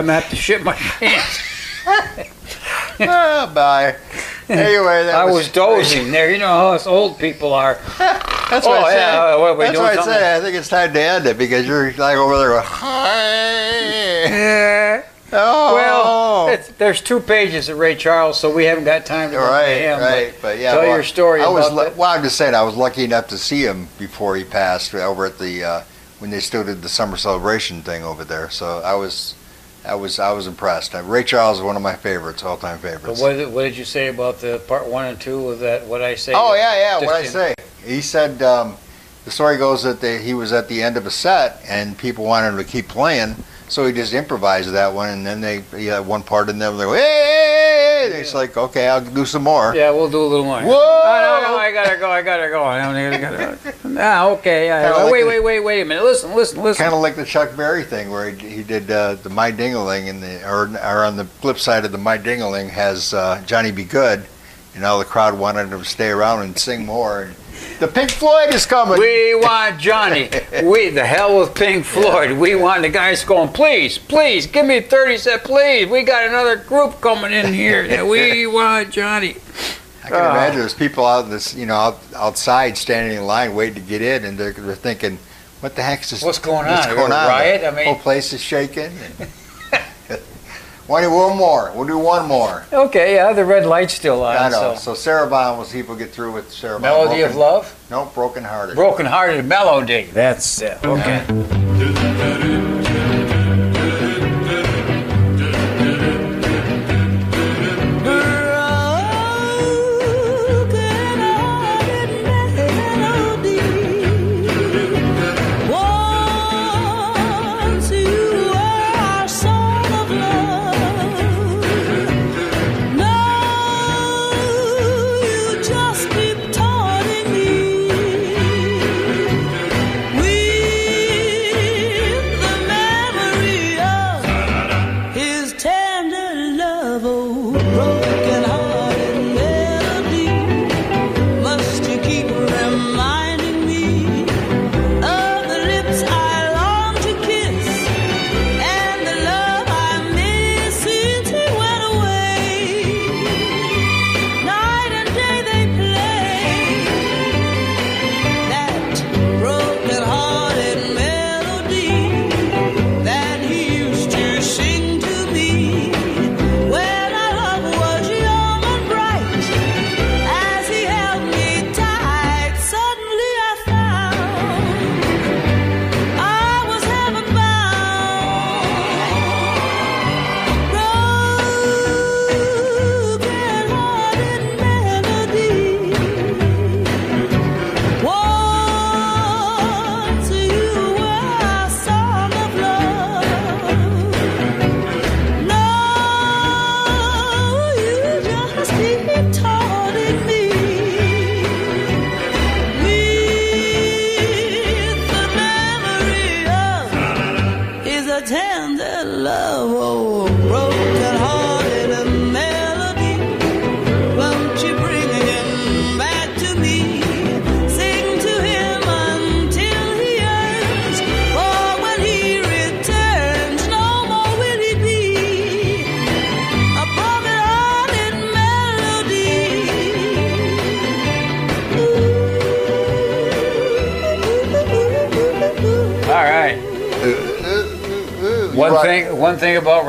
I'm gonna have to shit my pants. [LAUGHS] oh, bye. Anyway, that I was- was dozing there. You know how us old people are. [LAUGHS] That's oh, what I yeah. said. What, we That's what I said. I think it's time to end it because you're like over there going, Yeah. Oh. Well, it's, there's two pages of Ray Charles, so we haven't got time to right, him. right. But yeah, tell well, your story I was, about lu- that. well, I'm just saying, I was lucky enough to see him before he passed over at the uh, when they still did the summer celebration thing over there. So I was, I was, I was impressed. Uh, Ray Charles is one of my favorites, all time But favorites. what, did- what did you say about the part one and two of that? What I say? Oh yeah, yeah. What I Just- say? He said um, the story goes that they, he was at the end of a set and people wanted him to keep playing, so he just improvised that one, and then they he had one part in there. They go, hey, hey, It's like, okay, I'll do some more. Yeah, we'll do a little more. Whoa! Oh, no, no, I gotta go. I gotta go. I don't gotta go. Ah, okay. Like wait, the- wait, wait, wait a minute. Listen, listen, listen. Kind of like the Chuck Berry thing, where he, he did uh, the My Dingaling, and the or, or on the flip side of the My Dingaling has uh, Johnny B. Goode, and all the crowd wanted him to stay around and sing more. And The Pink Floyd is coming. We want Johnny. We the hell with Pink Floyd. We want the guys going. Please, please, give me thirty cent, please. We got another group coming in here. that [LAUGHS] We want Johnny. I can Ah. imagine there's people out in this, you know, out, outside standing in line waiting to get in, and they're, they're thinking, "What the heck's this? What's going what's on? going A on?" riot? I the mean- whole place is shaking. [LAUGHS] Why do one more? We'll do one more. Okay, yeah, the red light's still on. I know. So. So Sarah Vaughan, we'll see if we'll get through with Sarah Vaughan. Melody of Love, Nope, Broken Hearted. Broken Hearted Melody. That's it. Okay.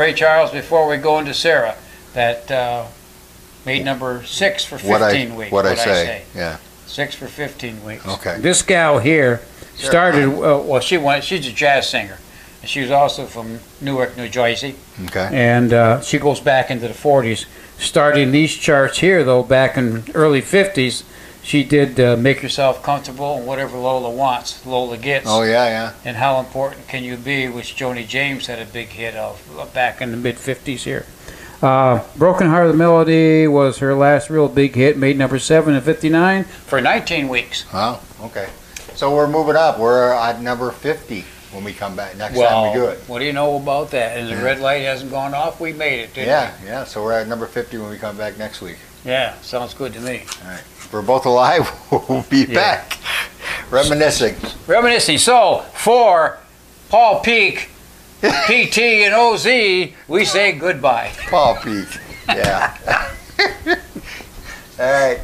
Ray Charles before we go into Sarah, that uh, made number six for 15 What I weeks. what I say? Yeah. Six for 15 weeks. Okay. This gal here started. Uh, well, she went. She's a jazz singer, and she was also from Newark, New Jersey. Okay. And uh, she goes back into the 40s. Starting these charts here, though, back in early 50s, she did uh, "Make Yourself Comfortable" and "Whatever Lola Wants." Lola gets. Oh yeah, yeah. And how important can you be, which Joni James had a big hit of uh, back in the mid 50s here. Uh, Broken Hearted Melody was her last real big hit, made number seven in 59 for 19 weeks. Wow. Okay. So we're moving up. We're at number 50 when we come back next time we do it. what do you know about that? And the Yeah. red light hasn't gone off. We made it, didn't Yeah, yeah. So we're at number 50 when we come back next week. Yeah, sounds good to me. All right. We're both alive, [LAUGHS] we'll be back reminiscing. Reminiscing. So, for Paul Peek, PT, and OZ, we say goodbye. Paul Peek. Yeah. [LAUGHS] All right.